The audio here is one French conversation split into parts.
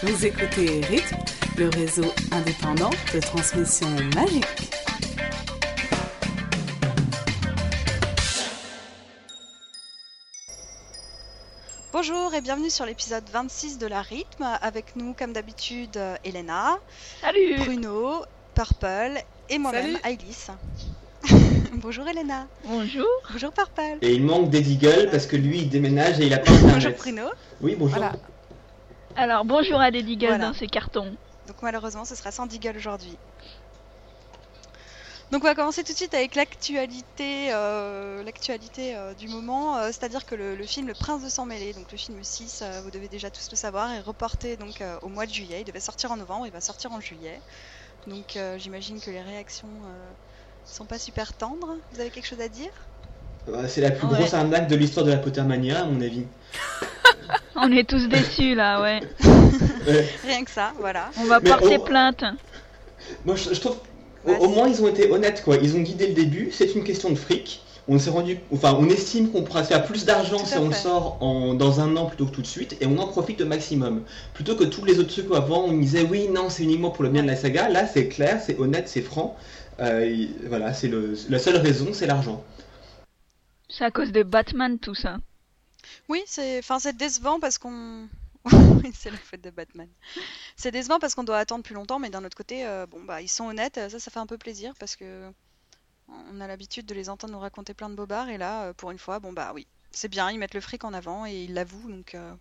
Vous écoutez Rythme, le réseau indépendant de transmission magique. Bonjour et bienvenue sur l'épisode 26 de la Rythme. Avec nous, comme d'habitude, euh, Elena, Salut Bruno, Purple et moi-même. Alice. Bonjour Elena. Bonjour Bonjour Purple. Et il manque d'Eddie Gull parce que lui il déménage et il a pas internet. Bonjour Bruno. Oui, bonjour. Voilà. Alors bonjour à Lady Gull Voilà. dans ces cartons. Donc malheureusement, ce sera sans Deagle aujourd'hui. Donc on va commencer tout de suite avec l'actualité, euh, l'actualité euh, du moment, euh, c'est-à-dire que le, le film Le Prince de sang mêlé, donc le film 6, euh, vous devez déjà tous le savoir, est reporté donc euh, au mois de juillet. Il devait sortir en novembre, il va sortir en juillet. Donc euh, j'imagine que les réactions euh, sont pas super tendres. Vous avez quelque chose à dire? C'est la plus Ouais. grosse arnaque de l'histoire de la Pottermania à mon avis. On est tous déçus là, ouais. Rien que ça, voilà. On va Mais porter on- plainte. moi je, je trouve au, Ouais, au moins ils ont été honnêtes quoi. Ils ont dès le début, c'est une question de fric. On s'est rendu, enfin on estime qu'on pourra se faire plus d'argent si on le sort en, dans un an plutôt que tout de suite et on en profite au maximum. Plutôt que tous les autres trucs avant on disait oui non c'est uniquement pour le bien de la saga. Là c'est clair, c'est honnête, c'est franc. Euh, et voilà, c'est le, la seule raison, c'est l'argent. C'est à cause de Batman tout ça. Oui, c'est enfin c'est décevant parce qu'on Oui, c'est la faute de Batman. C'est décevant parce qu'on doit attendre plus longtemps, mais d'un autre côté, euh, bon bah ils sont honnêtes, ça ça fait un peu plaisir parce que on a l'habitude de les entendre nous raconter plein de bobards et là, euh, pour une fois, bon bah oui, c'est bien, ils mettent le fric en avant et ils l'avouent donc. euh,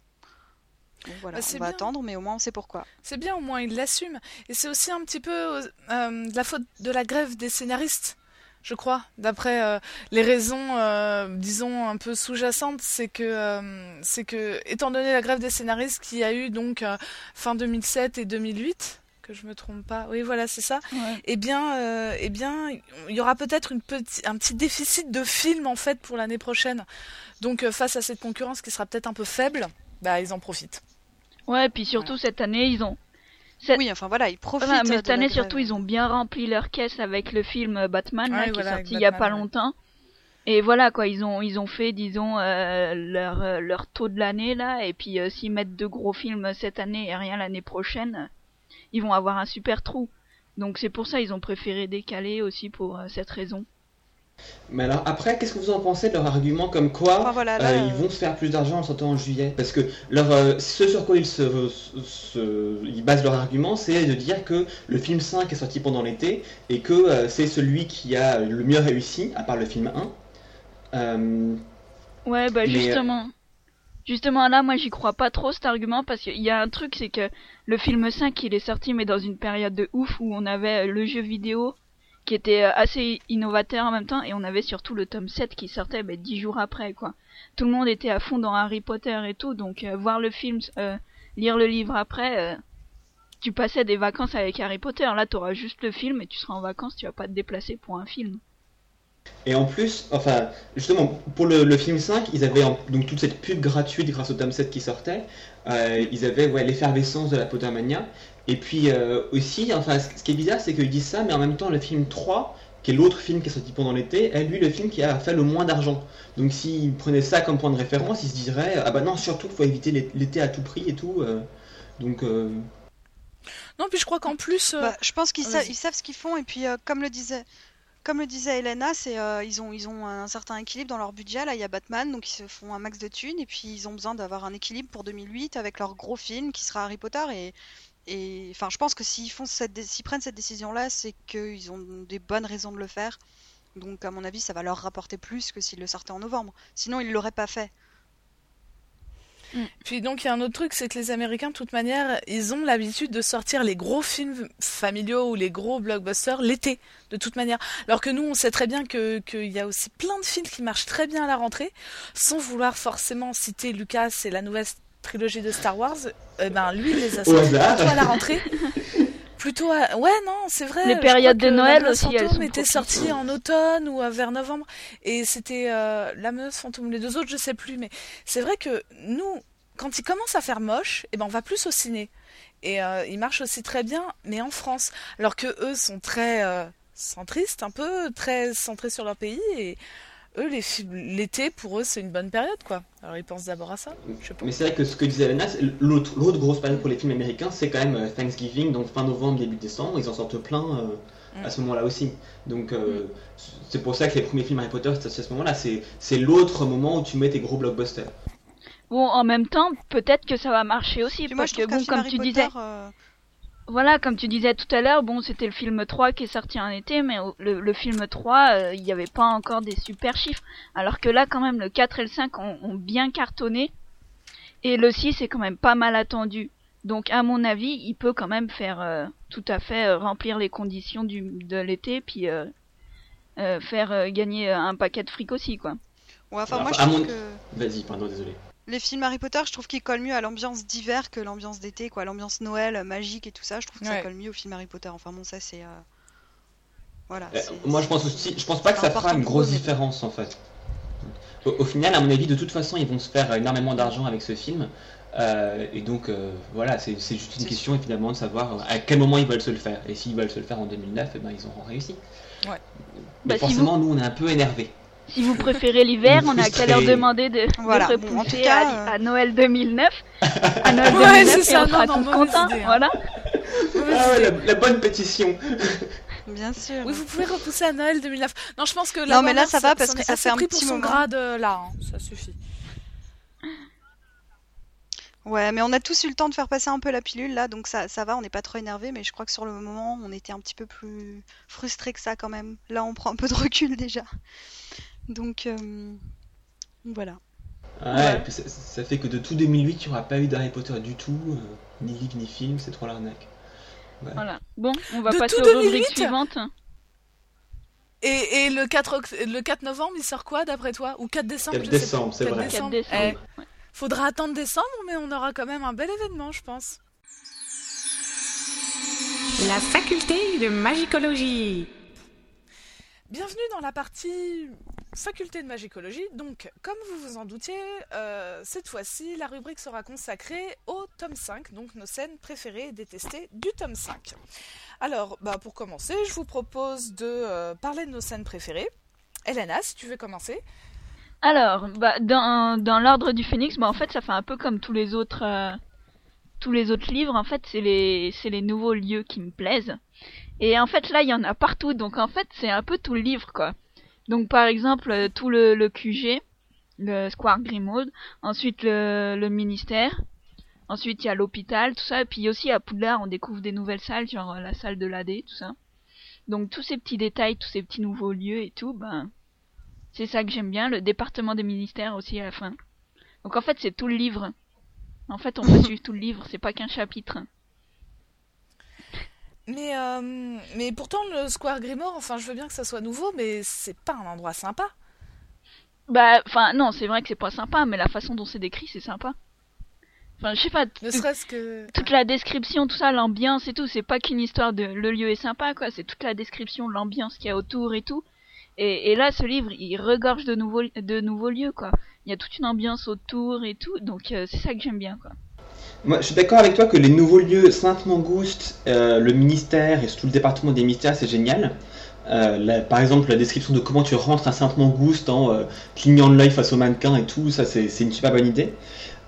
bon, voilà, Bah, on va bien. attendre, mais au moins on sait pourquoi. C'est bien, au moins il l'assume. Et c'est aussi un petit peu euh, de la faute de la grève des scénaristes, je crois. D'après euh, les raisons, euh, disons, un peu sous-jacentes, c'est que, euh, c'est que, étant donné la grève des scénaristes qu'il y a eu donc fin 2007 et 2008, que je me trompe pas, oui voilà c'est ça, eh bien, eh bien, il y aura peut-être une petit, un petit déficit de films en fait pour l'année prochaine. Donc face à cette concurrence qui sera peut-être un peu faible, bah ils en profitent. Ouais, et puis surtout cette année ils ont. Cette... Oui, enfin voilà, ils profitent. Mais de cette année surtout ils ont bien rempli leur caisse avec le film Batman là, Ouais, qui voilà, est sorti il y a Batman, pas longtemps. Et voilà quoi, ils ont ils ont fait disons euh, leur euh, leur taux de l'année là et puis euh, s'ils mettent deux gros films cette année et rien l'année prochaine, euh, ils vont avoir un super trou. Donc c'est pour ça ils ont préféré décaler aussi pour euh, cette raison. Mais alors après, qu'est-ce que vous en pensez de leur argument comme quoi Enfin, voilà, là, euh, ils vont se faire plus d'argent en sortant en juillet? Parce que leur, euh, ce sur quoi ils, se, se- ils basent leur argument, c'est de dire que le film 5 est sorti pendant l'été et que euh, c'est celui qui a le mieux réussi, à part le film 1. Euh, Ouais, bah Mais, euh, justement. Justement là, moi j'y crois pas trop cet argument parce qu'il y a un truc, c'est que le film 5 il est sorti mais dans une période de ouf où on avait le jeu vidéo qui était euh, assez innovateur en même temps et on avait surtout le tome 7 qui sortait bah, 10 jours après quoi. Tout le monde était à fond dans Harry Potter et tout donc euh, voir le film, euh, lire le livre après, tu passais des vacances avec Harry Potter. Là t'auras juste le film et tu seras en vacances, tu vas pas te déplacer pour un film. Et en plus, enfin, justement, pour le, film 5, ils avaient en- donc toute cette pub gratuite grâce au tome 7 qui sortait. Ils avaient ouais, l'effervescence de la Pottermania. Et puis euh, aussi, enfin, ce qui est bizarre, c'est qu'ils disent ça, mais en même temps, le film 3, qui est l'autre film qui est sorti pendant l'été, est lui le film qui a fait le moins d'argent. Donc s'ils prenaient ça comme point de référence, ils se diraient, ah bah non, surtout, il faut éviter l'é- l'été à tout prix et tout. euh. donc, euh, Non, puis je crois qu'en plus, euh, Bah, je pense qu'ils sa- vas-y. ils savent ce qu'ils font et puis euh, comme le disait comme le disait Elena, c'est euh, ils ont ils ont un certain équilibre dans leur budget. Là, il y a Batman, donc ils se font un max de thunes et puis ils ont besoin d'avoir un équilibre pour 2008 avec leur gros film qui sera Harry Potter et et enfin je pense que s'ils font cette s'ils prennent cette décision là, c'est qu'ils ont des bonnes raisons de le faire. Donc à mon avis, ça va leur rapporter plus que s'ils le sortaient en novembre. Sinon, ils l'auraient pas fait. Puis donc il y a un autre truc, c'est que les Américains, de toute manière, ils ont l'habitude de sortir les gros films familiaux ou les gros blockbusters l'été, de toute manière. Alors que nous, on sait très bien que qu'il y a aussi plein de films qui marchent très bien à la rentrée, sans vouloir forcément citer Lucas et la nouvelle trilogie de Star Wars. Eh ben lui, il les a sortis plutôt à la rentrée. Plutôt à... Ouais, non, c'est vrai. Les périodes de Noël La aussi, elles Fantôme sont était sortie en automne ou vers novembre. Et c'était euh, La Menace Fantôme, les deux autres, je sais plus. Mais c'est vrai que nous, quand il commence à faire moche, eh ben on va plus au ciné. Et euh, il marche aussi très bien, mais en France. Alors que eux sont très euh, centristes, un peu, très centrés sur leur pays. Et eux, les films- l'été, pour eux, c'est une bonne période, quoi. Alors ils pensent d'abord à ça. Je sais pas. Mais c'est vrai que ce que disait c'est l'autre l'autre grosse période pour les films américains, c'est quand même euh, Thanksgiving, donc fin novembre, début décembre, ils en sortent plein euh, à Mm. ce moment-là aussi. Donc euh, c'est pour ça que les premiers films Harry Potter, c'est à ce moment-là. C'est c'est l'autre moment où tu mets tes gros blockbusters. Bon, en même temps, peut-être que ça va marcher aussi, Puis moi, parce je que bon, comme Harry tu Potter, disais, euh, voilà, comme tu disais tout à l'heure, bon, c'était le film 3 qui est sorti en été, mais le, le film 3, euh, il n'y avait pas encore des super chiffres, alors que là, quand même, le 4 et le 5 ont, ont bien cartonné, et le 6 est quand même pas mal attendu. Donc, à mon avis, il peut quand même faire euh, tout à fait euh, remplir les conditions du, de l'été, puis euh, euh, faire euh, gagner euh, un paquet de fric aussi, quoi. ouais, enfin, Alors, moi, je à trouve mon- que Vas-y, pardon, désolé. Les films Harry Potter, je trouve qu'ils collent mieux à l'ambiance d'hiver que l'ambiance d'été, quoi. L'ambiance Noël, euh, magique et tout ça, je trouve que ça colle mieux au film Harry Potter. Enfin, bon, ça, c'est. euh, Voilà. Euh, moi je pense aussi, je pense pas que ça fera une grosse mais différence en fait. Au, au final, à mon avis, de toute façon, ils vont se faire énormément d'argent avec ce film. Euh, et donc euh, voilà, c'est juste une question évidemment de savoir à quel moment ils veulent se le faire. Et s'ils veulent se le faire en 2009, eh ben, ils auront réussi. Ouais. Mais Bah, si forcément, nous on est un peu énervés. Si vous préférez l'hiver, on a qu'à leur demander de, de Voilà, bon, en repousser tout cas, à, euh, à Noël 2009. À Noël Ouais, 2009 c'est et ça, on sera tous contents. hein. Voilà. Ah ouais, la, la bonne pétition. Bien sûr. Oui, vous pouvez repousser à Noël 2009. Non, je pense que Non, mais là, ça va parce que ça fait un petit pour son moment. grade euh, là, hein. ça suffit. Ouais, mais on a tous eu le temps de faire passer un peu la pilule là, donc ça, ça va, on n'est pas trop énervé, mais je crois que sur le moment, on était un petit peu plus frustré que ça quand même. Là, on prend un peu de recul déjà. Donc, euh, voilà. Ouais, Ouais. et puis ça, ça fait que de tout 2008, il n'y aura pas eu d'Harry Potter du tout, euh, ni livre ni film, c'est trop l'arnaque. Voilà. Bon, on va De passer aux rubriques 2008? suivantes. Et, et le, 4, oct- le 4 novembre, il sort quoi d'après toi? Ou 4 décembre 4 je sais décembre, c'est 4 vrai. 4 décembre. décembre. Eh, faudra attendre décembre, mais on aura quand même un bel événement, je pense. La faculté de magicologie. Bienvenue dans la partie faculté de magicologie. Donc, comme vous vous en doutiez, euh, cette fois-ci, la rubrique sera consacrée au tome 5, donc nos scènes préférées et détestées du tome 5. Alors, bah, pour commencer, je vous propose de euh, parler de nos scènes préférées. Elena, si tu veux commencer. Alors, bah, dans, dans l'ordre du phénix, bah, en fait, ça fait un peu comme tous les autres, euh, tous les autres livres. En fait, c'est les, c'est les nouveaux lieux qui me plaisent. Et en fait, là, il y en a partout. Donc, en fait, c'est un peu tout le livre, quoi. Donc, par exemple, euh, tout le, le QG, le Square Grimmauld. Ensuite, le, le ministère. Ensuite, il y a l'hôpital, tout ça. Et puis aussi, à Poudlard, on découvre des nouvelles salles, genre euh, la salle de l'AD, tout ça. Donc, tous ces petits détails, tous ces petits nouveaux lieux et tout, ben, c'est ça que j'aime bien, le département des ministères aussi à la fin. Donc en fait c'est tout le livre. En fait on peut suivre tout le livre, c'est pas qu'un chapitre. Mais, euh, mais pourtant, le Square Grimoire, enfin, je veux bien que ça soit nouveau, mais c'est pas un endroit sympa. Bah enfin non c'est vrai que c'est pas sympa, mais la façon dont c'est décrit c'est sympa. Enfin je sais pas, Ne serait-ce que. toute la description, tout ça, l'ambiance et tout, c'est pas qu'une histoire de le lieu est sympa quoi, c'est toute la description, l'ambiance qu'il y a autour et tout. Et, et là ce livre il regorge de nouveaux, de nouveaux lieux quoi. Il y a toute une ambiance autour et tout, donc euh, c'est ça que j'aime bien quoi. Moi, je suis d'accord avec toi que les nouveaux lieux, Sainte-Mangouste, euh, le ministère et surtout le département des mystères, c'est génial. Euh, la- par exemple, la description de comment tu rentres à Sainte-Mangouste en euh, clignant de l'œil face au mannequin et tout, ça c'est une super bonne idée.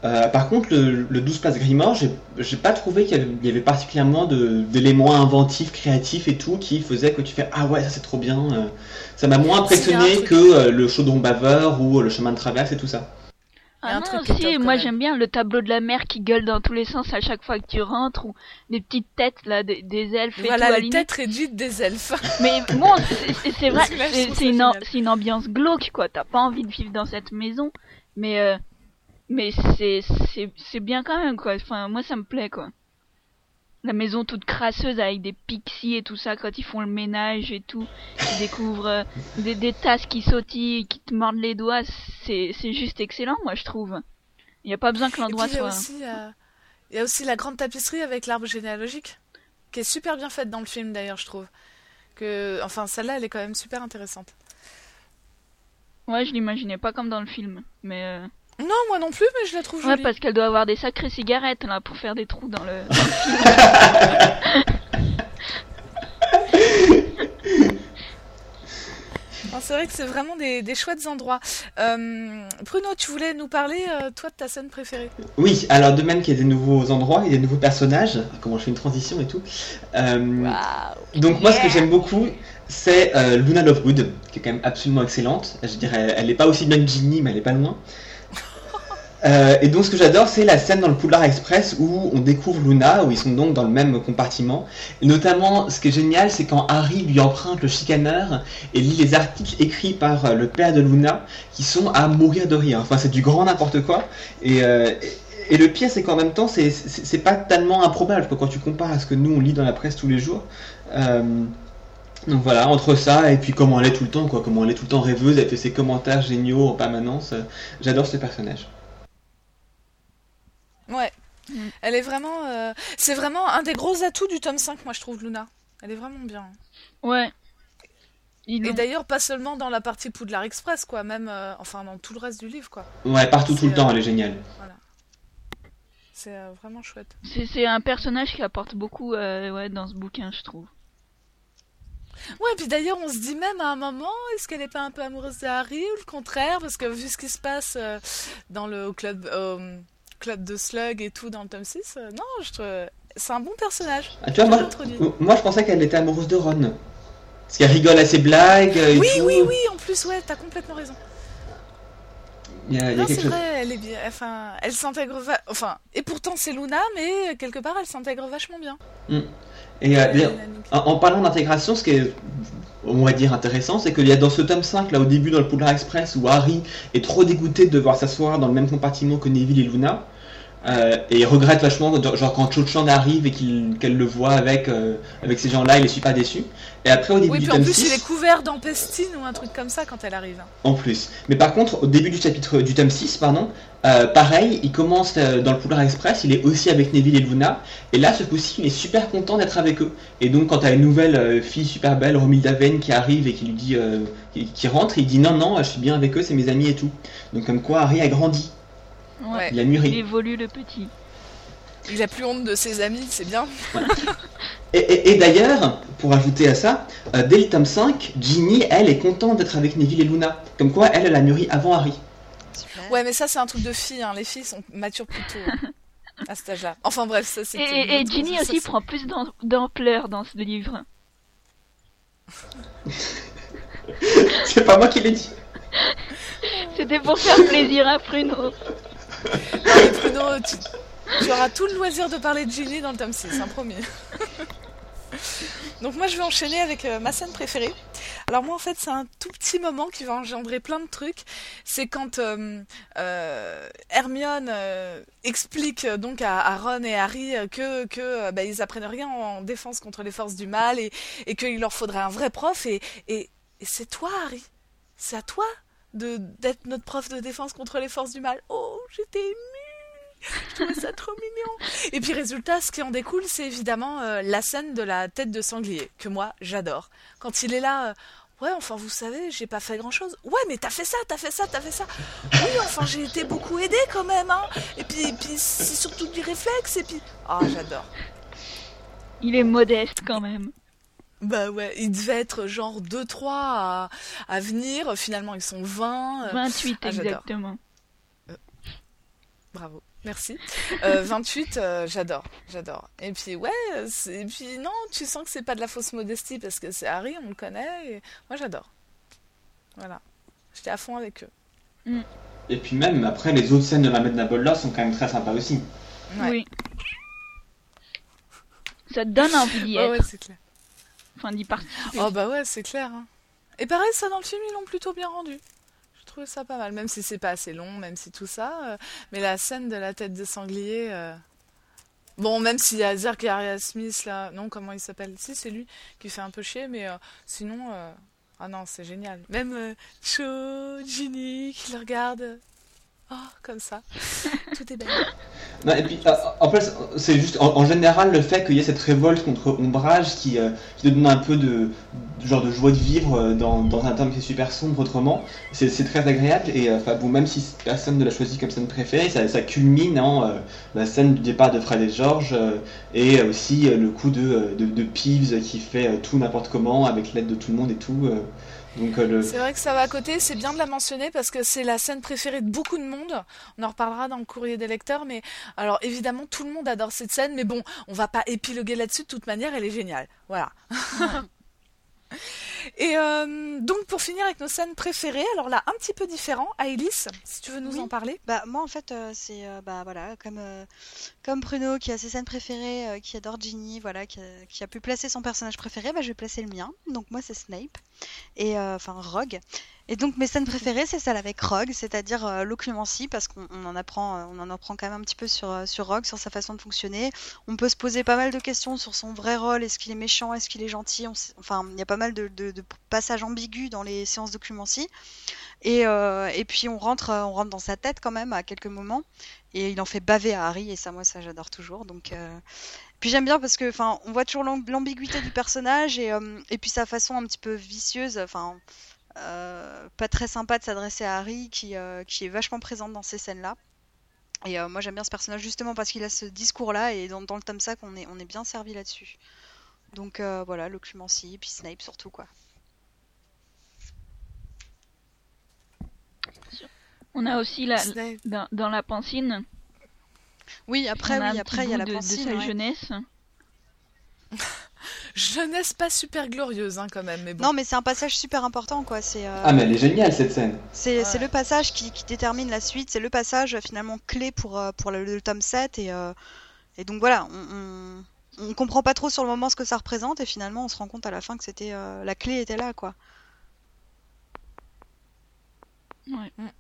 Par contre, le, le 12 Place Grimord, j'ai pas trouvé qu'il y, y avait particulièrement de- d'éléments inventifs, créatifs et tout qui faisaient que tu fais Ah ouais, ça c'est trop bien. ça m'a moins impressionné que le chaudron baveur ou le chemin de traverse et tout ça. Ah un non, truc si, top, moi j'aime bien le tableau de la mer qui gueule dans tous les sens à chaque fois que tu rentres, ou des petites têtes là, des, des elfes et tout Voilà les têtes réduites des elfes. Mais bon, c'est- vrai, c'est une, ambiance glauque quoi. T'as pas envie de vivre dans cette maison, mais euh, mais c'est c'est c'est bien quand même quoi. Enfin moi ça me plaît quoi. La maison toute crasseuse avec des pixies et tout ça quand ils font le ménage et tout, ils découvrent euh, des, des tasses qui sautillent, qui te mordent les doigts, c'est c'est juste excellent moi je trouve. Il y a pas besoin que l'endroit il y a soit. aussi, euh, il y a aussi la grande tapisserie avec l'arbre généalogique, qui est super bien faite dans le film d'ailleurs, je trouve. Que, enfin, celle-là, elle est quand même super intéressante. Ouais, je l'imaginais pas comme dans le film, mais euh, Non, moi non plus, mais je la trouve ouais jolie. parce qu'elle doit avoir des sacrées cigarettes là pour faire des trous dans le. c'est vrai que c'est vraiment des, des chouettes endroits. Euh, Bruno, tu voulais nous parler, euh, toi, de ta scène préférée? Oui, alors de même qu'il y a des nouveaux endroits et des nouveaux personnages, comment je fais une transition et tout. Euh, donc moi, ce que j'aime beaucoup, c'est euh, Luna Lovegood, qui est quand même absolument excellente. Je dirais, elle n'est pas aussi bien que Ginny, mais elle est pas loin. Euh, et donc ce que j'adore, c'est la scène dans le Poudlard Express où on découvre Luna, où ils sont donc dans le même compartiment. Notamment, ce qui est génial, c'est quand Harry lui emprunte le chicaneur et lit les articles écrits par euh, le père de Luna, qui sont à mourir de rire. Enfin, c'est du grand n'importe quoi. Et, euh, le pire, c'est qu'en même temps, c'est- pas tellement improbable quand tu compares à ce que nous on lit dans la presse tous les jours. Donc voilà, entre ça et puis comment elle est tout le temps, quoi, comment elle est tout le temps rêveuse, elle fait ses commentaires géniaux en permanence. J'adore ce personnage. Ouais. Mm. Elle est vraiment. euh, C'est vraiment un des gros atouts du tome 5, moi, je trouve, Luna. Elle est vraiment bien. Ouais. Ils Et d'ailleurs, pas seulement dans la partie Poudlard Express, quoi, même. euh, Enfin, dans tout le reste du livre, quoi. Ouais, partout tout le C'est, temps, euh, elle est géniale. C'est euh, vraiment chouette. C'est c'est un personnage qui apporte beaucoup euh, ouais, dans ce bouquin, je trouve. Ouais, puis d'ailleurs, on se dit même à un moment, est-ce qu'elle est pas un peu amoureuse de Harry ou le contraire Parce que vu ce qui se passe euh, dans le au club, euh, club de Slug et tout dans le tome 6, euh, non, je trouve. C'est un bon personnage. Ah, tu vois, moi, je pensais qu'elle était amoureuse de Ron. Parce qu'elle rigole à ses blagues. euh, et Oui, tout. oui, oui, en plus, ouais, t'as complètement raison. Il y a, il y a Non, quelque chose. vrai, elle est bien. Enfin, elle s'intègre. va- Enfin, et pourtant c'est Luna, mais quelque part elle s'intègre vachement bien. Et euh, d'ailleurs, dynamique. en, en parlant d'intégration, ce qui est, on va dire, intéressant, c'est qu'il y a dans ce tome 5, là au début dans le Poudlard Express, où Harry est trop dégoûté de devoir s'asseoir dans le même compartiment que Neville et Luna. Euh, et il regrette vachement, genre quand Cho Chang arrive et qu'il- qu'elle le voit avec, euh, avec ces gens-là, il est super déçu. Et après, au début Oui, du puis en plus 6, il est couvert d'empestine ou un truc comme ça quand elle arrive. En plus. Mais par contre, au début du chapitre du tome 6, pardon, euh, pareil, il commence dans le Poudlard Express, il est aussi avec Neville et Luna, et là, ce coup-ci, il est super content d'être avec eux. Et donc, quand t'as une nouvelle fille super belle, Romilda Vane, qui arrive et qui lui dit, euh, qui, qui rentre, il dit non, non, je suis bien avec eux, c'est mes amis et tout. Donc, comme quoi, Harry a grandi, Ouais. il a Il mûri. évolue le petit. Il a plus honte de ses amis, c'est bien. Et, et- et d'ailleurs, pour ajouter à ça, euh, dès le tome 5, Ginny, elle, est contente d'être avec Neville et Luna. Comme quoi, elle, elle a mûri avant Harry. Super. Ouais, mais ça c'est un truc de fille. Hein. Les filles sont matures plus tôt hein, à cet âge-là. Enfin bref, ça Et, c'est. et, et Ginny aussi prend plus d'am- d'ampleur dans ce livre. c'est pas moi qui l'ai dit. C'était pour faire plaisir à Pruno. Tu, auras tout le loisir de parler de Ginny dans le tome 6, un promis. Donc moi je vais enchaîner avec euh, ma scène préférée. Alors moi en fait c'est un tout petit moment qui va engendrer plein de trucs. C'est quand euh, euh, Hermione explique donc à, Ron et Harry que, que bah, ils apprennent rien en défense contre les forces du mal et, qu'il leur faudrait un vrai prof et, et, et c'est toi Harry. C'est à toi d'être notre prof de défense contre les forces du mal. Oh j'étais émue. Je trouvais ça trop mignon. Et puis résultat, ce qui en découle, c'est évidemment euh, la scène de la tête de sanglier, que moi j'adore. Quand il est là, euh, ouais, enfin vous savez, j'ai pas fait grand chose. Ouais, mais t'as fait ça, t'as fait ça, t'as fait ça. Oui, enfin j'ai été beaucoup aidé quand même, hein. Et puis, et puis c'est surtout du réflexe, et puis. Ah, j'adore. Il est modeste quand même. Bah ouais, il devait être genre 2-3 à, à venir, finalement ils sont 20. euh, 28 ah, j'adore. exactement. Bravo, merci. Euh, 28, euh, j'adore, j'adore. Et puis ouais, et puis non, tu sens que c'est pas de la fausse modestie parce que c'est Harry, on le connaît. Et moi j'adore. Voilà, j'étais à fond avec eux. Et puis même, après, les autres scènes de Mamed Nabolla sont quand même très sympas aussi. Ouais. Oui. Ça te donne envie d'y être, ouais, c'est clair. enfin d'y participer. Oh bah ouais, c'est clair. hein. Et pareil, ça dans le film, ils l'ont plutôt bien rendu. Je trouvais ça pas mal, même si c'est pas assez long, même si tout ça. euh, mais la scène de la tête de sanglier. euh, Bon, même s'il y a Zachariah Smith là, non, comment il s'appelle? Si, c'est lui qui fait un peu chier, mais euh, sinon, euh, ah non, c'est génial. Même euh, Cho, Ginny qui le regarde, oh, comme ça, Non, et puis, euh, en plus, c'est juste en, général le fait qu'il y ait cette révolte contre Ombrage qui, euh, te donne un peu de, genre de joie de vivre euh, dans, dans un tome qui est super sombre autrement. C'est très agréable et bon, même si personne ne l'a choisi comme scène préférée, ça, ça culmine en la scène du départ de Fred et George et aussi le coup de, de, de Peeves qui fait tout n'importe comment avec l'aide de tout le monde et tout. Euh. Donc euh, le... C'est vrai que ça va à côté, c'est bien de la mentionner parce que c'est la scène préférée de beaucoup de monde. On en reparlera dans le courrier des lecteurs, mais alors évidemment tout le monde adore cette scène, mais bon, on va pas épiloguer là-dessus. De toute manière, elle est géniale. Voilà. Et euh, donc pour finir avec nos scènes préférées, alors là un petit peu différent, Aïlis, si tu veux nous Oui. en parler. Bah moi en fait euh, c'est euh, bah voilà comme euh, comme Bruno qui a ses scènes préférées, euh, qui adore Ginny, voilà qui a, qui a pu placer son personnage préféré, bah je vais placer le mien. Donc moi c'est Snape et euh, enfin Rogue. Et donc mes scènes préférées c'est celle avec Rogue, c'est-à-dire euh, l'occlumency parce qu'on on en apprend euh, on en apprend quand même un petit peu sur euh, sur Rogue, sur sa façon de fonctionner. On peut se poser pas mal de questions sur son vrai rôle, est-ce qu'il est méchant, est-ce qu'il est gentil, enfin il y a pas mal de, passages ambigus dans les séances d'occlumency. Et, et puis on rentre, on rentre dans sa tête quand même à quelques moments. Et il en fait baver à Harry, et ça, moi, ça, j'adore toujours. Donc, puis j'aime bien parce que, enfin, on voit toujours l'am- l'ambiguïté du personnage et, euh, et puis sa façon un petit peu vicieuse, enfin, euh, pas très sympa de s'adresser à Harry, qui, euh, qui est vachement présente dans ces scènes-là. Et euh, moi, j'aime bien ce personnage justement parce qu'il a ce discours-là, et dans, dans le tome 5, on est, on est bien servi là-dessus. Donc euh, voilà, l'occlumency, puis Snape surtout, quoi. On a aussi la, dans, dans la pancine. Oui, après, oui, après, il y a la de, de sa ouais. jeunesse. Jeunesse pas super glorieuse hein, quand même, mais bon. Non, mais c'est un passage super important, quoi. C'est euh, Ah mais elle est géniale cette scène. c'est c'est Ouais. le passage qui, qui détermine la suite. C'est le passage euh, finalement clé pour, euh, pour le, le tome 7. Et, euh, et donc voilà, on, on, on comprend pas trop sur le moment ce que ça représente. Et finalement, on se rend compte à la fin que c'était euh, la clé était là, quoi. Ouais.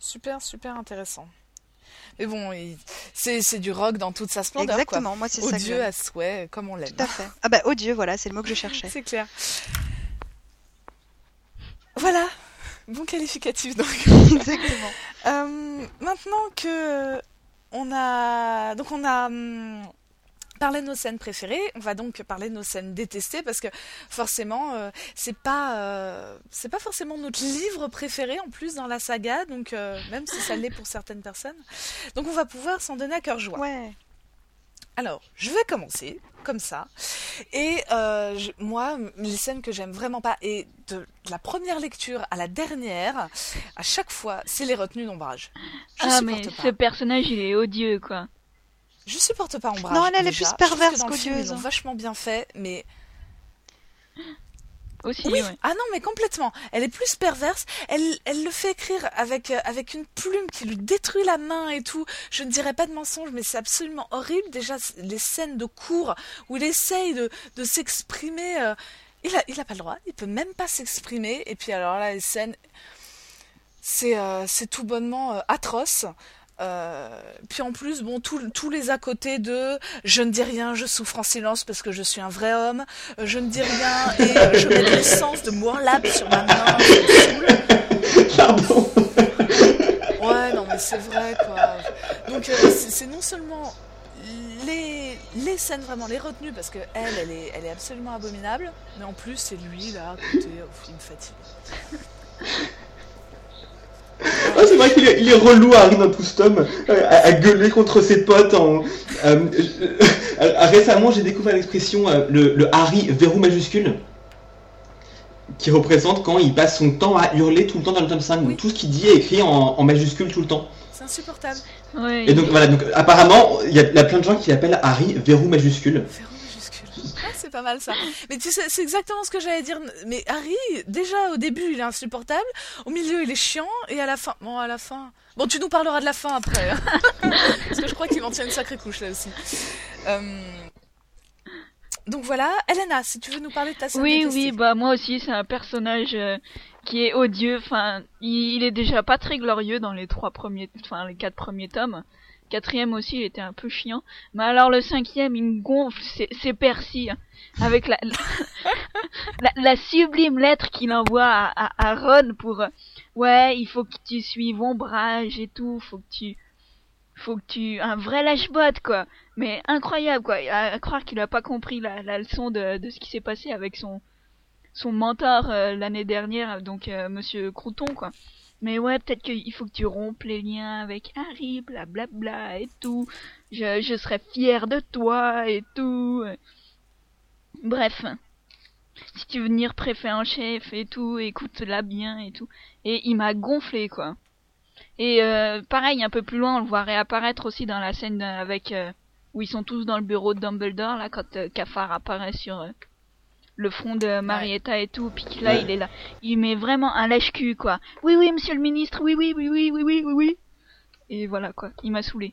Super, super intéressant. Mais bon, il- c'est du rock dans toute sa splendeur. Exactement, moi c'est ça Odieux à souhait, comme on l'aime. Tout à fait. Ah bah odieux, voilà, c'est le mot que je cherchais. C'est clair. Voilà. Bon qualificatif donc. Exactement. Euh, maintenant que on a donc on a hum, parlé de nos scènes préférées, on va donc parler de nos scènes détestées parce que forcément euh, c'est pas euh, c'est pas forcément notre livre préféré en plus dans la saga donc euh, même si ça l'est pour certaines personnes. Donc on va pouvoir s'en donner à cœur joie. Ouais. Alors, je vais commencer comme ça. Et euh, je- moi, les scènes que j'aime vraiment pas, et de la première lecture à la dernière, à chaque fois, c'est les retenues d'ombrage. Ah, mais pas. ce personnage, il est odieux, quoi. Je supporte pas ombrage. Non, elle, elle est plus perverse qu'odieuse. Ils l'ont vachement bien fait, mais Aussi, Oui, ouais. ah non, mais complètement. Elle est plus perverse. Elle, elle le fait écrire avec, euh, avec une plume qui lui détruit la main et tout. Je ne dirais pas de mensonge, mais c'est absolument horrible. Déjà, les scènes de cours où il essaye de, de s'exprimer, euh, il a, il a pas le droit. Il peut même pas s'exprimer. Et puis alors là, les scènes, c'est, euh, c'est tout bonnement euh, atroce. Euh, puis en plus, bon, tous les à côté de je ne dis rien, je souffre en silence parce que je suis un vrai homme, euh, je ne dis rien et euh, je mets l'essence de Moorlap sur ma main, ça me saoule. Pardon. Ouais, non, mais c'est vrai, quoi. Donc, euh, c'est non seulement les, les scènes vraiment, les retenues, parce que elle, elle est, elle est absolument abominable, mais en plus, c'est lui, là, à côté, au film fatigue. Ah, c'est vrai qu'il est, il est relou Harry dans tout ce tome, euh, à, à gueuler contre ses potes. En, euh, euh, récemment, j'ai découvert l'expression euh, le, le Harry verrou majuscule, qui représente quand il passe son temps à hurler tout le temps dans le tome 5. Donc Oui. tout ce qu'il dit est écrit en, en majuscule tout le temps. C'est insupportable. Ouais, Et donc voilà, donc apparemment, il y, a- il y a plein de gens qui l'appellent Harry verrou majuscule. Verrou majuscule. Ah, c'est pas mal ça. Mais tu sais, c'est exactement ce que j'allais dire. Mais Harry, déjà au début, il est insupportable. Au milieu, il est chiant. Et à la fin. Bon, à la fin. Bon, tu nous parleras de la fin après. Parce que je crois qu'il en tient une sacrée couche là aussi. Euh, Donc voilà. Elena, si tu veux nous parler de ta scène Oui, oui, bah moi aussi, c'est un personnage euh, qui est odieux. Enfin, il, il est déjà pas très glorieux dans les trois premiers, enfin les quatre premiers tomes. Quatrième aussi, il était un peu chiant. Mais alors le cinquième, il me gonfle, c'est Percy, hein, avec la, sublime lettre qu'il envoie à, à, Ron pour, euh, ouais, il faut que tu suives ombrage et tout, faut que tu, faut que tu, un vrai lâche-botte quoi. Mais incroyable quoi, à, à croire qu'il a pas compris la, la leçon de, de ce qui s'est passé avec son, son mentor euh, l'année dernière, donc euh, Monsieur Crouton quoi. Mais ouais, peut-être qu'il faut que tu rompes les liens avec Harry, blablabla et tout. Je, je serais fier de toi et tout. Bref. si tu veux venir préfet en chef et tout, écoute-la bien et tout. Et il m'a gonflé, quoi. Et euh, pareil, un peu plus loin, on le voit réapparaître aussi dans la scène avec euh, où ils sont tous dans le bureau de Dumbledore, là, quand euh, Cafard apparaît sur euh, le front de Marietta et tout, puis que là, Ouais. il est là. Il met vraiment un lèche-cul, quoi. Oui, oui, monsieur le ministre, oui, oui, oui, oui, oui, oui, oui, oui. Et voilà, quoi. Il m'a saoulé.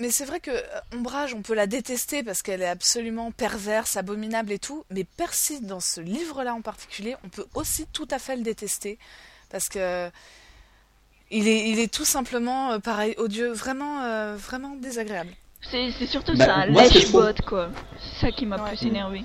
Mais c'est vrai que euh, Ombrage, on peut la détester parce qu'elle est absolument perverse, abominable et tout. Mais Percy, dans ce livre-là en particulier, on peut aussi tout à fait le détester parce que il est, il est tout simplement euh, pareil, odieux, vraiment, euh, vraiment désagréable. C'est c'est surtout Bah, ça, un moi, ce que je lèche-bot, quoi. C'est ça qui m'a Ouais. plus énervé.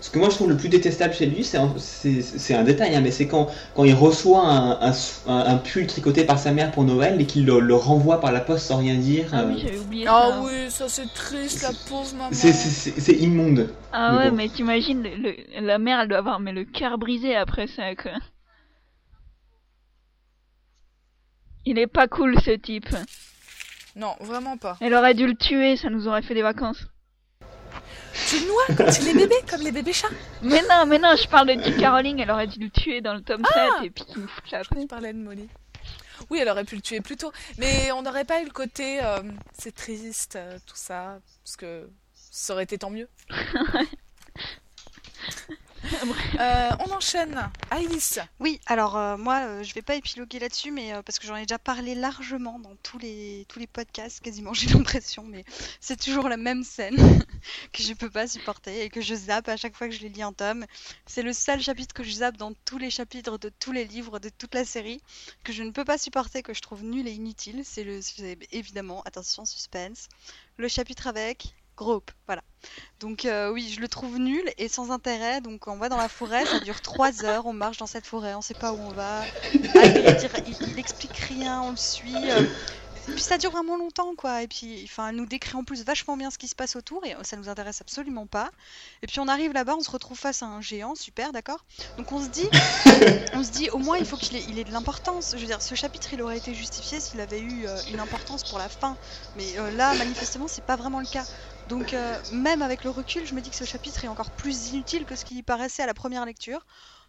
Ce que moi je trouve le plus détestable chez lui, c'est un, un détail, hein, mais c'est quand, quand il reçoit un, un, un- un pull tricoté par sa mère pour Noël et qu'il le, le renvoie par la poste sans rien dire. Ah euh, oui, j'avais oublié Ah ça. oui, ça c'est triste, la pauvre maman. c'est- immonde. Ah Mais ouais, bon. mais t'imagines, la mère, elle doit avoir mais le cœur brisé après ça, quoi. Il est pas cool, ce type. Non, vraiment pas. Elle aurait dû le tuer, ça nous aurait fait des vacances. Tu le noies quand il est bébé, comme les bébés chats. Mais non, mais non, je parle de J.K. Rowling, elle aurait dû le tuer dans le tome Ah 7 et puis nous fout la Je parlais de Molly. Oui, elle aurait pu le tuer plus tôt. Mais on n'aurait pas eu le côté euh, c'est triste, euh, tout ça, parce que ça aurait été tant mieux. Euh, on enchaîne. Alice. Oui, alors euh, moi, euh, je vais pas épiloguer là-dessus, mais euh, parce que j'en ai déjà parlé largement dans tous les tous les podcasts, quasiment j'ai l'impression, mais c'est toujours la même scène que je peux pas supporter et que je zappe à chaque fois que je lis en tome. C'est le seul chapitre que je zappe dans tous les chapitres de tous les livres de toute la série que je ne peux pas supporter, que je trouve nul et inutile. C'est le, évidemment, attention suspense, le chapitre avec Grope, voilà. Donc euh, oui, je le trouve nul et sans intérêt. Donc on va dans la forêt, ça dure trois heures, on marche dans cette forêt, on sait pas où on va. Ah, il, il- il- explique rien, on le suit. euh, et puis ça dure vraiment longtemps quoi. Et puis enfin, elle nous décrit en plus vachement bien ce qui se passe autour et ça nous intéresse absolument pas. Et puis on arrive là-bas, on se retrouve face à un géant, super, d'accord? Donc on se dit, on se dit au moins il faut qu'il ait, il ait de l'importance. Je veux dire, ce chapitre il aurait été justifié s'il avait eu euh, une importance pour la fin. Mais là, manifestement, c'est pas vraiment le cas. Donc euh, même avec le recul, je me dis que ce chapitre est encore plus inutile que ce qui paraissait à la première lecture.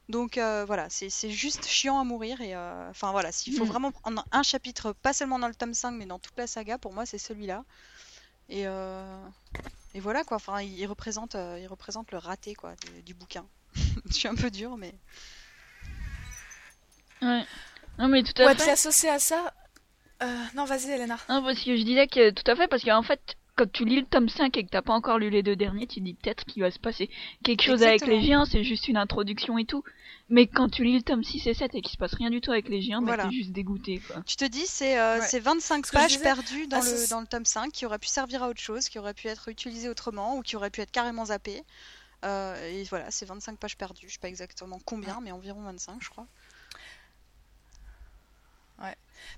Donc euh, voilà, c'est juste chiant à mourir. Et euh, enfin voilà, s'il faut Mm. vraiment prendre un chapitre, pas seulement dans le tome 5, mais dans toute la saga, pour moi c'est celui-là. Et, euh, et voilà quoi, enfin il, il représente, euh, il représente le raté quoi du, du bouquin. je suis un peu dur, mais Ouais. Non, mais tout à Ouais, fait. associé à ça. euh, non, vas-y, Elena. Non, parce que je disais que tout à fait, parce qu'en fait, quand tu lis le tome 5 et que t'as pas encore lu les deux derniers, tu te dis peut-être qu'il va se passer quelque chose avec les géants, c'est juste une introduction et tout. Mais quand tu lis le tome 6 et 7 et qu'il se passe rien du tout avec les géants, Voilà. bah t'es juste dégoûté, quoi. tu te dis c'est euh, Ouais. c'est 25 Ce que je pages disais, perdues dans, ah, le, dans le tome 5 qui auraient pu servir à autre chose, qui auraient pu être utilisées autrement ou qui auraient pu être carrément zappées. Euh, et voilà, c'est 25 pages perdues. Je sais pas exactement combien, mais environ 25, je crois.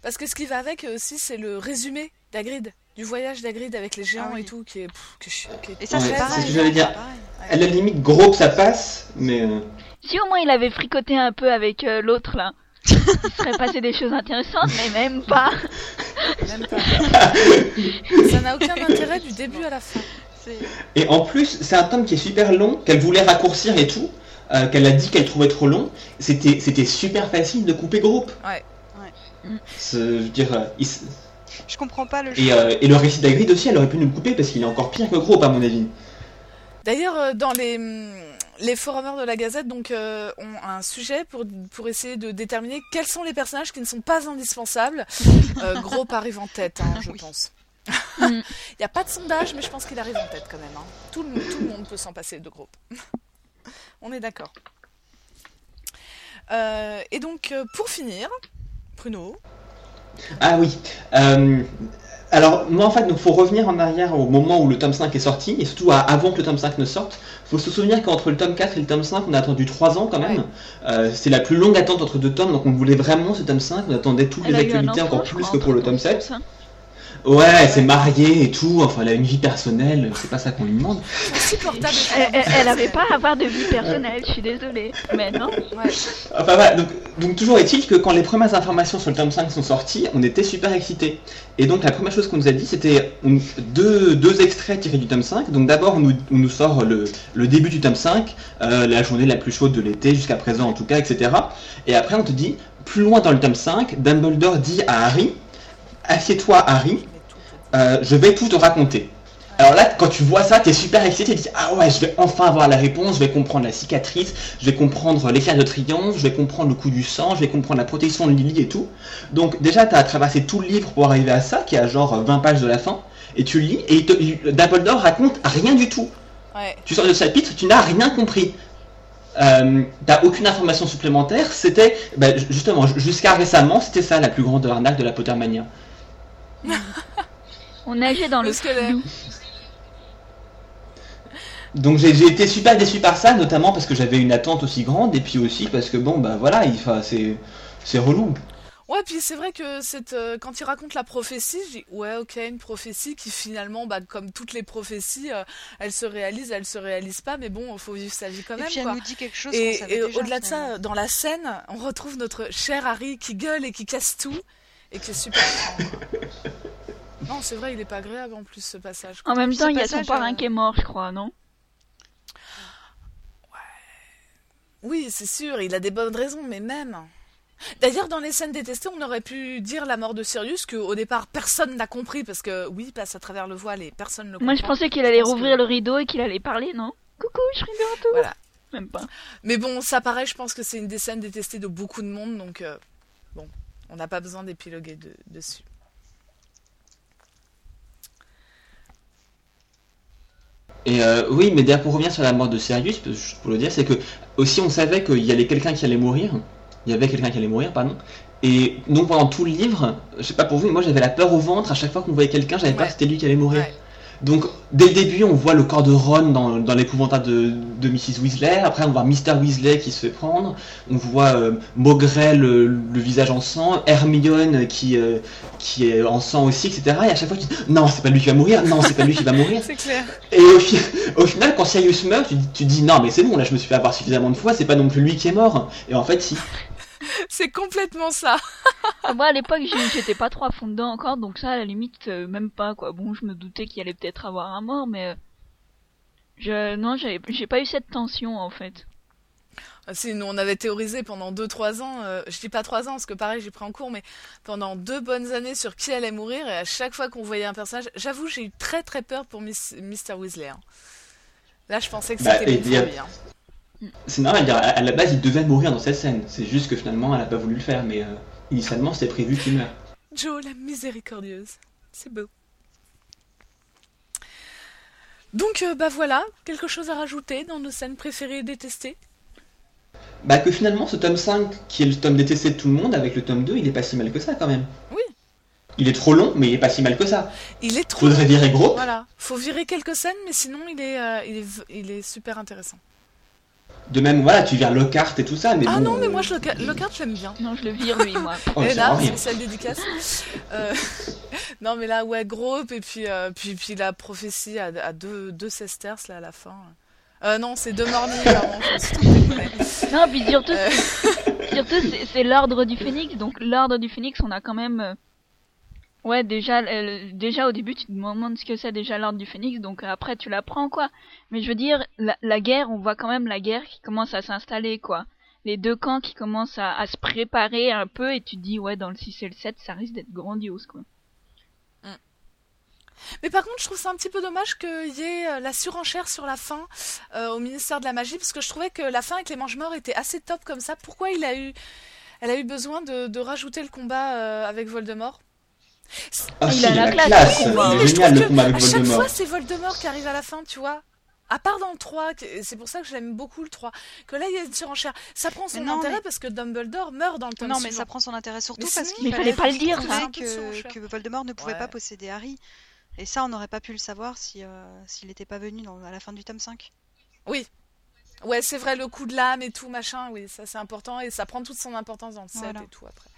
Parce que ce qui va avec euh, aussi, c'est le résumé d'Agrid, du voyage d'Agrid avec les géants Ah oui. et tout, qui est. pff, qui est Et ça, Ouais, c'est c'est pareil. ce que j'allais dire. c'est. À la limite, gros, ça passe, mais. euh, Si au moins il avait fricoté un peu avec euh, l'autre là, il serait passé des choses intéressantes, mais même pas. Même pas. ça n'a aucun intérêt du début à la fin. C'est- Et en plus, c'est un tome qui est super long, qu'elle voulait raccourcir et tout, euh, qu'elle a dit qu'elle trouvait trop long. C'était c'était super facile de couper groupe. Ouais. C'est- Je veux dire, euh, il Je comprends pas le et, euh, et le récit d'Agrid aussi, elle aurait pu nous le couper parce qu'il est encore pire que groupe à mon avis. D'ailleurs, euh, dans les, les forumers de la Gazette, donc, euh, ont un sujet pour, pour essayer de déterminer quels sont les personnages qui ne sont pas indispensables. Euh, Gros arrive en tête, hein, je Oui. pense. Mm. Il n'y a pas de sondage, mais je pense qu'il arrive en tête quand même. hein. Tout, le, tout le monde peut s'en passer de Gros. On est d'accord. Euh, et donc, pour finir, Bruno, Ah oui. euh, alors, moi en fait, il faut revenir en arrière au moment où le tome 5 est sorti, et surtout avant que le tome 5 ne sorte. Il faut se souvenir qu'entre le tome 4 et le tome 5, on a attendu 3 ans quand même. Euh, c'est la plus longue attente entre deux tomes, donc on voulait vraiment ce tome 5, on attendait toutes Elle les actualités enfant, encore plus crois, que pour le tome temps, 7. ça. Ouais, elle s'est mariée et tout, enfin elle a une vie personnelle, c'est pas ça qu'on lui demande. Insupportable. Elle, elle- elle avait pas à avoir de vie personnelle, je suis désolée. Mais non. Ouais. Enfin voilà, donc, donc toujours est-il que quand les premières informations sur le tome 5 sont sorties, on était super excités. Et donc la première chose qu'on nous a dit, c'était on- deux, deux extraits tirés du tome 5. Donc d'abord on nous, on nous sort le, le début du tome 5, euh, la journée la plus chaude de l'été, jusqu'à présent en tout cas, etc. Et après on te dit, plus loin dans le tome 5, Dumbledore dit à Harry, assieds-toi Harry, euh, je vais tout te raconter. Alors là, quand tu vois ça, t'es super excité, tu dis ah ouais, je vais enfin avoir la réponse, je vais comprendre la cicatrice, je vais comprendre l'éclair de triomphe, je vais comprendre le coup du sang, je vais comprendre la protection de Lily et tout. Donc déjà, t'as traversé tout le livre pour arriver à ça, qui est à genre 20 pages de la fin, et tu lis, et te- Dumbledore raconte rien du tout. Ouais. Tu sors de ce chapitre, tu n'as rien compris. Euh, t'as aucune information supplémentaire, c'était, bah, ju- justement, ju- jusqu'à récemment, c'était ça la plus grande arnaque de la Pottermania. On nageait dans le Le squelette. flou. Donc j'ai été super déçu par ça, notamment parce que j'avais une attente aussi grande, et puis aussi parce que bon bah voilà, c'est c'est relou. Ouais, puis c'est vrai que cette, euh, quand il raconte la prophétie, je dis ouais, ok, une prophétie qui finalement, bah, comme toutes les prophéties, euh, elle se réalise, elle se réalise pas, mais bon, faut vivre sa vie quand Et même. puis elle quoi. nous dit quelque chose Et, et au-delà de ça, dans la scène, on retrouve notre cher Harry qui gueule et qui casse tout et qui est super. non, c'est vrai, il est pas agréable en plus ce passage. En même temps, il y a son parrain euh, qui est mort, je crois, non? Oui, c'est sûr, il a des bonnes raisons, mais même. D'ailleurs, dans les scènes détestées, on aurait pu dire la mort de Sirius, que au départ personne n'a compris, parce que oui, il passe à travers le voile et personne ne le Moi, je comprend. pensais qu'il allait que- rouvrir le rideau et qu'il allait parler, non? Coucou, je suis retour. Voilà. Même pas. Mais bon, ça paraît, je pense que c'est une des scènes détestées de beaucoup de monde, donc euh, bon, on n'a pas besoin d'épiloguer de- dessus. Et euh, oui, mais d'ailleurs pour revenir sur la mort de Sirius, pour le dire, c'est que aussi on savait qu'il y avait quelqu'un qui allait mourir, il y avait quelqu'un qui allait mourir, pardon. Et donc pendant tout le livre, je sais pas pour vous, mais moi j'avais la peur au ventre à chaque fois qu'on voyait quelqu'un, j'avais peur que c'était lui qui allait mourir. Ouais. Donc dès le début, on voit le corps de Ron dans, dans l'épouvantable de, de Mrs. Weasley. Après, on voit Mr. Weasley qui se fait prendre. On voit euh, Maugrey le, le visage en sang. Hermione qui, euh, qui est en sang aussi, etc. Et à chaque fois, tu dis non, c'est pas lui qui va mourir. Non, c'est pas lui qui va mourir. C'est clair. Et au, fi- au final, quand Sirius meurt, tu, tu dis non, mais c'est bon, là je me suis fait avoir suffisamment de fois. C'est pas non plus lui qui est mort. Et en fait, si. C'est complètement ça. Ah, Moi, à l'époque, j'étais pas trop à fond dedans encore, donc ça, à la limite, euh, même pas, quoi. Bon, je me doutais qu'il allait peut-être avoir un mort, mais... euh, Je... Non, j'ai pas eu cette tension, en fait. Ah, Si, nous, on avait théorisé pendant 2-3 ans, euh, je dis pas 3 ans parce que pareil, j'ai pris en cours, mais pendant deux bonnes années sur qui allait mourir, et à chaque fois qu'on voyait un personnage, j'avoue, j'ai eu très très peur pour Miss, Mr. Weasley. hein. Là, je pensais que Bah, c'était et bon C'est normal, à à la base, il devait mourir dans cette scène. C'est juste que finalement, elle a pas voulu le faire. Mais euh, initialement, c'était prévu qu'il meure. Joe, la miséricordieuse. C'est beau. Donc, euh, bah voilà, quelque chose à rajouter dans nos scènes préférées et détestées? Bah que finalement ce tome 5, qui est le tome détesté de tout le monde, avec le tome 2, il est pas si mal que ça quand même. Oui. Il est trop long, mais il est pas si mal que ça. Il est trop. Faudrait virer gros. Voilà, faut virer quelques scènes, mais sinon, il est, euh, il est, il est super intéressant. De même, voilà, tu vires Lockhart et tout ça, mais ah bon, non, mais euh, moi, je Lockhart, Lockhart, je l'aime bien. Non, je le vire, lui, moi. oh, et ça là, spéciale dédicace. Euh, non, mais là, ouais, gros, et puis, euh, puis, puis la prophétie à, à deux, deux sesterces, là, à la fin. Euh, non, c'est deux ouais. Non, puis surtout, Euh. surtout c'est- c'est l'ordre du phénix. Donc l'ordre du phénix, on a quand même... euh, Ouais, déjà, euh, déjà au début, tu te demandes ce que c'est déjà l'ordre du phénix, donc après tu l'apprends, quoi. Mais je veux dire, la, la guerre, on voit quand même la guerre qui commence à s'installer, quoi. Les deux camps qui commencent à, à se préparer un peu, et tu te dis, ouais, dans le 6 et le 7, ça risque d'être grandiose, quoi. Mais par contre, je trouve ça un petit peu dommage qu'il y ait euh, la surenchère sur la fin euh, au ministère de la Magie, parce que je trouvais que la fin avec les mange-morts était assez top comme ça. Pourquoi il a eu, elle a eu besoin de, de rajouter le combat euh, avec Voldemort? Ah Il si, a la la classe, classe, le combat. il mais je le que combat avec à chaque Voldemort. fois, c'est Voldemort qui arrive à la fin, tu vois. À part dans le 3, que- c'est pour ça que j'aime beaucoup le 3, que là il y a une surenchère. Ça prend son non, intérêt mais- parce que Dumbledore meurt dans le tome Non, mais suivant. ça prend son intérêt surtout Mais parce qu'il il fallait pas le dire, de que, que Voldemort ne pouvait Ouais. pas posséder Harry. Et ça, on n'aurait pas pu le savoir si euh, s'il n'était pas venu dans- à la fin du tome 5. Oui. Ouais, c'est vrai, le coup de lame et tout, machin, oui, ça c'est important et ça prend toute son importance dans le set Voilà. et tout après.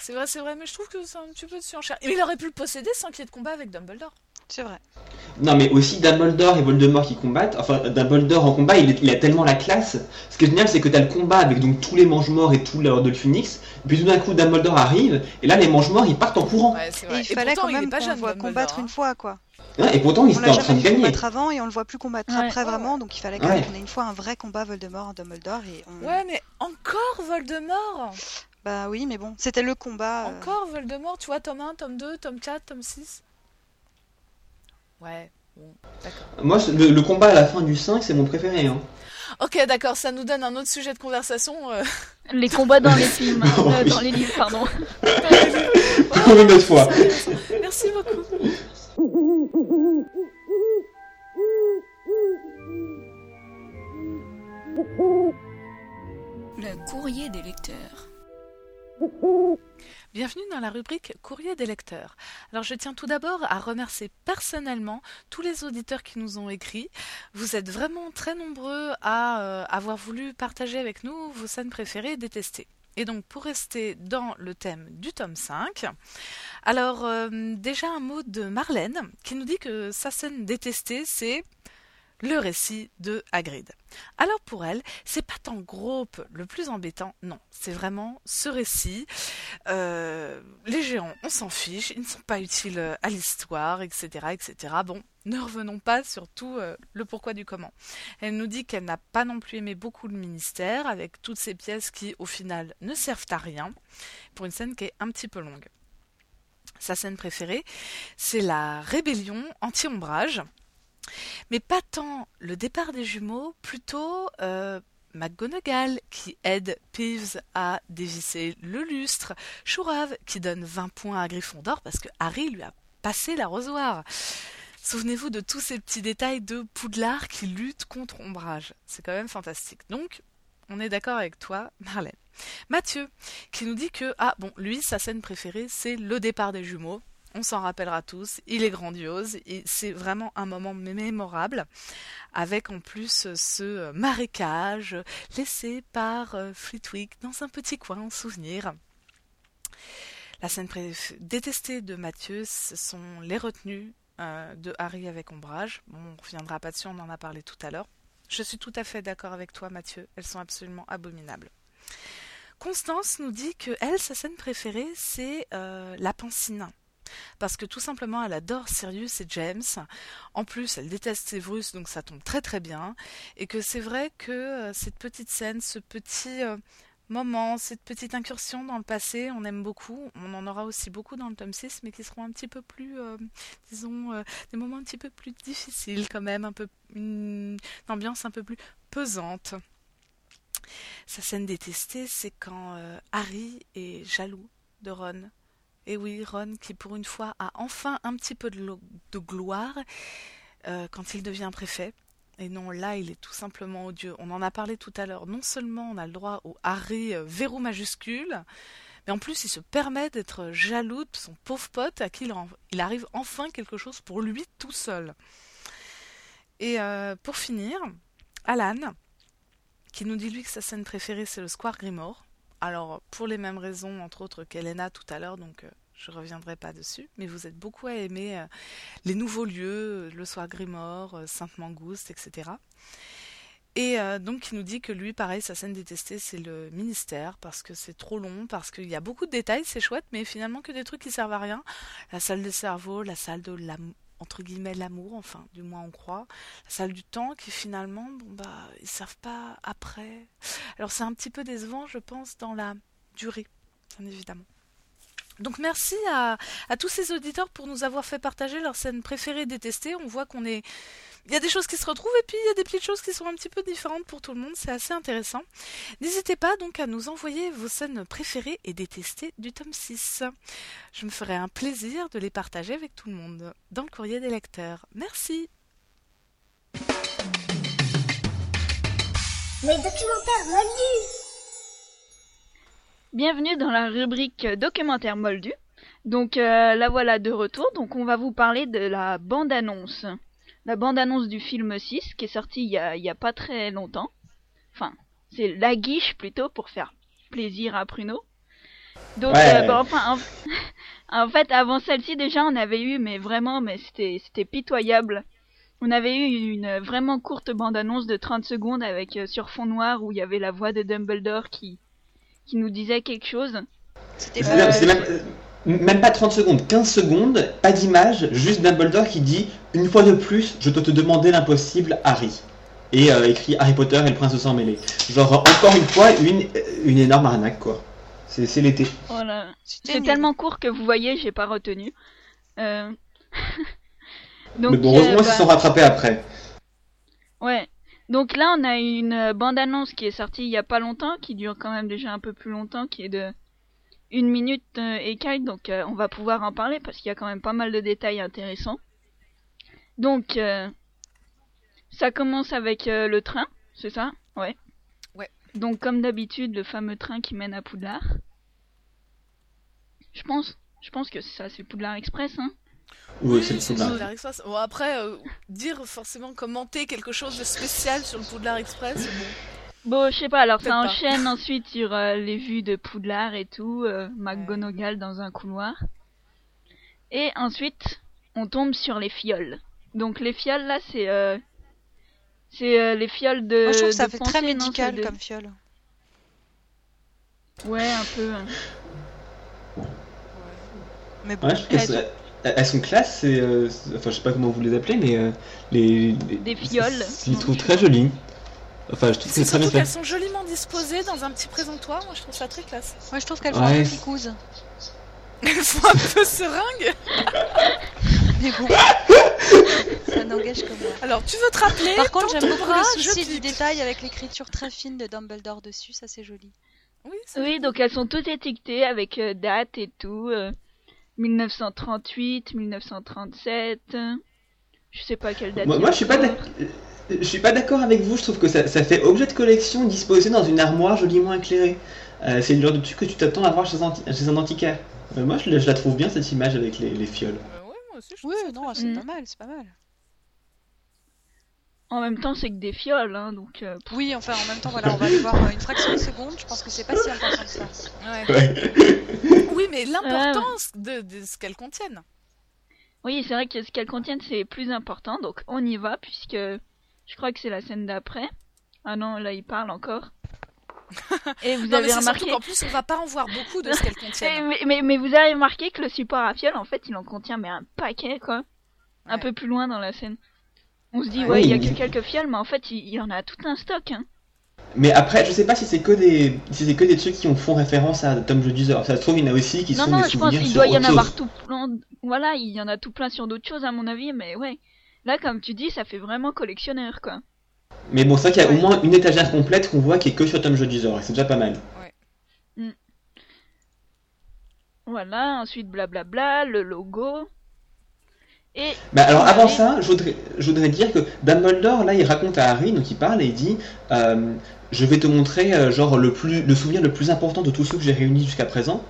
C'est vrai, c'est vrai, mais je trouve que c'est un petit peu de surenchère. Et il aurait pu le posséder sans qu'il y ait de combat avec Dumbledore. C'est vrai. Non, mais aussi Dumbledore et Voldemort qui combattent. Enfin, Dumbledore en combat, il, est- il a tellement la classe. Ce qui est génial, c'est que t'as le combat avec donc tous les mange-morts et tout l'ordre de Phoenix. Puis tout d'un coup, Dumbledore arrive. Et là, les mange-morts, ils partent en courant. Ouais, c'est Et vrai. il fallait pourtant, quand même pas qu'on voit combattre hein. une fois, quoi. Hein, et pourtant, ils On étaient l'a en train de gagner. combattre avant et on le voit plus combattre Ouais. après vraiment, donc il fallait quand Ouais. même qu'on ait une fois un vrai combat Voldemort-Dumbledore et on... Ouais, mais encore Voldemort Bah oui, mais bon, c'était le combat. euh, Encore Voldemort, tu vois, tome 1, tome 2, tome 4, tome 6 Ouais, bon, d'accord. Moi, le, le combat à la fin du 5, c'est mon préféré. Hein. Ok, d'accord, ça nous donne un autre sujet de conversation. euh, Les combats dans les films, Oh, euh, oui. dans les livres, pardon. Pour une autre fois. Merci beaucoup. Le courrier des lecteurs. Bienvenue dans la rubrique Courrier des lecteurs. Alors je tiens tout d'abord à remercier personnellement tous les auditeurs qui nous ont écrit. Vous êtes vraiment très nombreux à euh, avoir voulu partager avec nous vos scènes préférées et détestées. Et donc pour rester dans le thème du tome 5, alors euh, déjà un mot de Marlène qui nous dit que sa scène détestée c'est le récit de Hagrid. Alors pour elle, c'est pas tant Grope le plus embêtant, non, c'est vraiment ce récit. Euh, les géants, on s'en fiche, ils ne sont pas utiles euh, à l'histoire, etc., etc. Bon, ne revenons pas sur tout euh, le pourquoi du comment. Elle nous dit qu'elle n'a pas non plus aimé beaucoup le ministère, avec toutes ces pièces qui, au final, ne servent à rien, pour une scène qui est un petit peu longue. Sa scène préférée, c'est la rébellion anti-ombrage. Mais pas tant le départ des jumeaux, plutôt euh, McGonagall qui aide Peeves à dévisser le lustre, Chourave qui donne 20 points à Gryffondor parce que Harry lui a passé l'arrosoir. Souvenez-vous de tous ces petits détails de Poudlard qui lutte contre Ombrage. C'est quand même fantastique. Donc, on est d'accord avec toi, Marlène. Mathieu, qui nous dit que, ah bon, lui, sa scène préférée, c'est le départ des jumeaux. On s'en rappellera tous, il est grandiose et c'est vraiment un moment mémorable avec en plus ce marécage laissé par euh, Flitwick dans un petit coin en souvenir. La scène détestée de Mathieu, ce sont les retenues euh, de Harry avec Ombrage. On reviendra pas dessus, on en a parlé tout à l'heure. Je suis tout à fait d'accord avec toi, Mathieu. Elles sont absolument abominables. Constance nous dit que elle, sa scène préférée, c'est euh, la pancine. Parce que tout simplement, elle adore Sirius et James. En plus, elle déteste Severus, donc ça tombe très très bien. Et que c'est vrai que euh, cette petite scène, ce petit euh, moment, cette petite incursion dans le passé, on aime beaucoup. On en aura aussi beaucoup dans le tome 6, mais qui seront un petit peu plus, euh, disons, des moments un petit peu plus difficiles quand même, un peu une ambiance un peu plus pesante. Sa scène détestée, c'est quand Harry est jaloux de Ron. Et oui, Ron qui pour une fois a enfin un petit peu de, lo- de gloire euh, quand il devient préfet. Et non, là, il est tout simplement odieux. On en a parlé tout à l'heure. Non seulement on a le droit au Harry euh, verrou majuscule, mais en plus il se permet d'être jaloux de son pauvre pote à qui il arrive enfin quelque chose pour lui tout seul. Et euh, pour finir, Alan, qui nous dit lui que sa scène préférée c'est le Square Grimoire. Alors, pour les mêmes raisons, entre autres, qu'Elena tout à l'heure, donc euh, je reviendrai pas dessus, mais vous êtes beaucoup à aimer euh, les nouveaux lieux, euh, le Soir Grimort, euh, Sainte-Mangouste, etc. Et euh, donc, il nous dit que lui, pareil, sa scène détestée, c'est le ministère, parce que c'est trop long, parce qu'il y a beaucoup de détails, c'est chouette, mais finalement que des trucs qui servent à rien. La salle des cerveaux, la salle de l'amour, entre guillemets, l'amour, enfin, du moins on croit. La salle du temps, qui finalement, bon, bah, ils servent pas après. Alors, c'est un petit peu décevant, je pense, dans la durée, bien évidemment. Donc merci à, à tous ces auditeurs pour nous avoir fait partager leurs scènes préférées et détestées. On voit qu'on est... Il y a des choses qui se retrouvent et puis il y a des petites choses qui sont un petit peu différentes pour tout le monde. C'est assez intéressant. N'hésitez pas donc à nous envoyer vos scènes préférées et détestées du tome 6. Je me ferai un plaisir de les partager avec tout le monde dans le courrier des lecteurs. Merci. Les documentaires Moldu Bienvenue dans la rubrique documentaire Moldu. Donc euh, la voilà de retour. Donc on va vous parler de la bande-annonce. La bande-annonce du film 6 qui est sortie il y a, il y a pas très longtemps. enfin, c'est la guiche plutôt pour faire plaisir à Pruno. Donc, Ouais. euh, bah, enfin, en... en fait, avant celle-ci déjà, on avait eu, mais vraiment, mais c'était, c'était pitoyable. On avait eu une vraiment courte bande-annonce de 30 secondes avec euh, sur fond noir où il y avait la voix de Dumbledore qui, qui nous disait quelque chose. C'était C'est Euh, même, même, pas 30 secondes, 15 secondes, pas d'image, juste Dumbledore qui dit Une fois de plus, je dois te demander l'impossible, Harry. Et euh, écrit Harry Potter et le prince de sang mêlé. Genre, encore une fois, une, une énorme arnaque, quoi. C'est l'été. Voilà. C'était C'est tellement court que vous voyez, j'ai pas retenu. Euh... Donc, Mais bon, heureusement, euh, ils se bah, sont rattrapés après. Ouais. Donc là, on a une bande-annonce qui est sortie il y a pas longtemps, qui dure quand même déjà un peu plus longtemps, qui est de une minute euh, et quelques, donc euh, on va pouvoir en parler parce qu'il y a quand même pas mal de détails intéressants. Donc, euh, ça commence avec euh, le train, c'est ça? Ouais. Ouais. Donc comme d'habitude, le fameux train qui mène à Poudlard. Je pense, je pense que c'est ça, c'est Poudlard Express, hein? Oui, c'est le c'est Poudlard. le Poudlard Express. Bon, après, euh, dire forcément commenter quelque chose de spécial sur le Poudlard Express, bon. Bon, je sais pas, alors ça pas. enchaîne ensuite sur euh, les vues de Poudlard et tout, euh, McGonagall dans un couloir. Et ensuite, on tombe sur les fioles. Donc les fioles là, c'est euh, c'est euh, les fioles de Moi, je trouve que ça fait pensée, très médical de- comme fiole. Ouais, un peu. hein. Mais bon, Ouais, je trouve Elles qu'elles sont- elles sont classe, c'est, euh, enfin je sais pas comment vous les appelez, mais euh, les, les- Des fioles. Je les trouve très jolies. Enfin, je trouve que C'est très bien qu'elles sont joliment disposées dans un petit présentoir. Moi, je trouve ça très classe. moi je trouve qu'elles font Ouais. un peu picouze. Elles font un peu seringue. Mais bon, ça n'engage que moi. Alors, tu veux te rappeler Par contre, j'aime beaucoup bras, le souci du détail avec l'écriture très fine de Dumbledore dessus, ça c'est joli. Oui, c'est Oui, donc elles sont toutes étiquetées avec euh, date et tout. euh, 1938, 1937. euh, Je sais pas quelle date. Moi, je suis pas encore. Je suis pas d'accord avec vous. Je trouve que ça, ça fait objet de collection disposé dans une armoire joliment éclairée. Euh, c'est le genre de truc que tu t'attends à voir chez un, chez un antiquaire. Euh, moi, je, la- je la trouve bien cette image avec les, les fioles. Euh, ouais, moi aussi, je trouve Oui, non, c'est pas mal, c'est pas mal. En même temps, c'est que des fioles, hein, donc. euh, Oui, enfin en même temps, voilà, on va aller voir une fraction de seconde, je pense que c'est pas si important que ça. Ouais. Ouais. Oui, mais l'importance de, de ce qu'elles contiennent. Oui, c'est vrai que ce qu'elles contiennent, c'est plus important, donc on y va, puisque je crois que c'est la scène d'après. Ah non, là, il parle encore. Et vous Non, avez remarqué... surtout qu'en plus, on va pas en voir beaucoup de ce qu'elles Eh, contiennent. mais, mais, mais vous avez remarqué que le support à fioles, en fait, il en contient mais un paquet, quoi. Un peu plus loin dans la scène. On se dit, Ouais. ouais, il y a que quelques fioles, mais en fait, il, il y en a tout un stock, hein. Mais après, je sais pas si c'est que des, si c'est que des trucs qui ont font référence à Tom Jedusor. Ça se trouve, il y en a aussi qui non, sont non, des je pense qu'il sur doit y en autre avoir chose. tout plein. Voilà, il y en a tout plein sur d'autres choses, à mon avis, mais ouais. Là, comme tu dis, ça fait vraiment collectionneur, quoi. Mais bon, c'est vrai qu'il y a Ouais. au moins une étagère complète qu'on voit qui est que sur Tom Jedusor, et c'est déjà pas mal. Voilà, ensuite blablabla, le logo. Et Bah alors avant ça, je voudrais, je voudrais dire que Dumbledore, là, il raconte à Harry, donc il parle et il dit euh, Je vais te montrer euh, genre le, plus, le souvenir le plus important de tous ceux que j'ai réunis jusqu'à présent.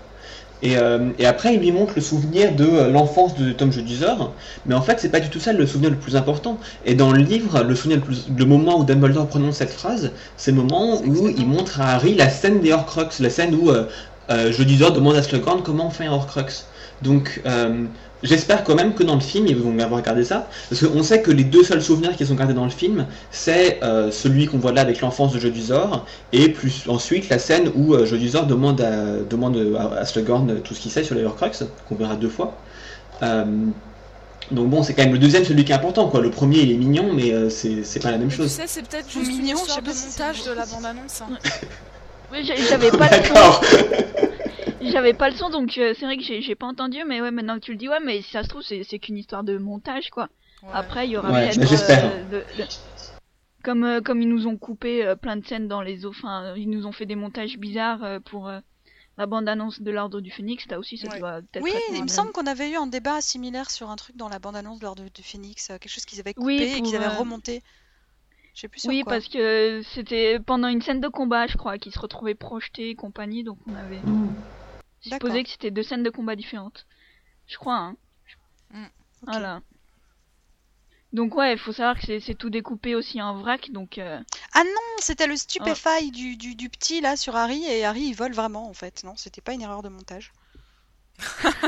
Et, euh, et après, il lui montre le souvenir de euh, l'enfance de Tom Jedusor, mais en fait, c'est pas du tout ça le souvenir le plus important. Et dans le livre, le souvenir le, plus, le moment où Dumbledore prononce cette phrase, c'est le moment où il montre à Harry la scène des Horcruxes, la scène où euh, euh, Jedusor demande à Slughorn comment on fait un Horcrux. Donc, euh, j'espère quand même que dans le film, ils vont avoir gardé ça, parce qu'on sait que les deux seuls souvenirs qui sont gardés dans le film, c'est euh, celui qu'on voit là avec l'enfance de Jedusor, et plus ensuite la scène où euh, Jedusor demande à, demande à, à Slughorn tout ce qu'il sait sur les Horcruxes, qu'on verra deux fois. Euh, donc bon, c'est quand même le deuxième celui qui est important, quoi. Le premier il est mignon, mais euh, c'est c'est pas la même Mais tu chose. sais, c'est peut-être juste Mignon, je histoire sais de pas montage de la bande-annonce. hein. Oui, j'avais pas. D'accord. J'avais pas le son, donc euh, c'est vrai que j'ai pas entendu, mais ouais, maintenant que tu le dis, ouais, mais si ça se trouve, c'est c'est qu'une histoire de montage, quoi. Ouais. Après, il y aura Ouais, peut-être. euh, de- Comme, euh, comme ils nous ont coupé euh, plein de scènes dans les eaux, enfin, ils nous ont fait des montages bizarres euh, pour euh, la bande-annonce de l'Ordre du Phénix, là aussi, ça Ouais. doit peut-être Oui, être il me semble qu'on avait eu un débat similaire sur un truc dans la bande-annonce de l'Ordre du Phénix, euh, quelque chose qu'ils avaient coupé Oui, et qu'ils avaient euh, remonté. Je sais plus sur Oui, quoi. parce que c'était pendant une scène de combat, je crois, qui se retrouvait projeté et compagnie, donc on avait D'accord. Supposé que c'était deux scènes de combat différentes. Je crois, hein. Mm. Voilà. Donc ouais, il faut savoir que c'est- tout découpé aussi en vrac, donc euh, Ah non, c'était le stupéfy du, du, du petit là sur Harry et Harry il vole vraiment en fait. Non, c'était pas une erreur de montage.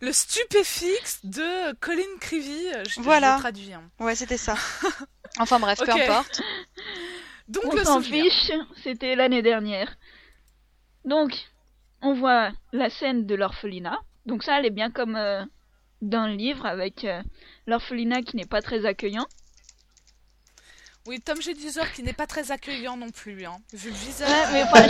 Le stupéfixe de Colin Creevy. Je, Voilà. Je traduis. hein. Ouais, c'était ça. Enfin bref, peu importe. Donc on s'en fiche, c'était l'année dernière. Donc, on voit la scène de l'orphelinat. Donc ça, elle est bien comme euh, dans le livre, avec euh, l'orphelinat qui n'est pas très accueillant. Oui, Tom G. Duzor qui n'est pas très accueillant non plus, hein, vu le visage. Ouais, mais, enfin,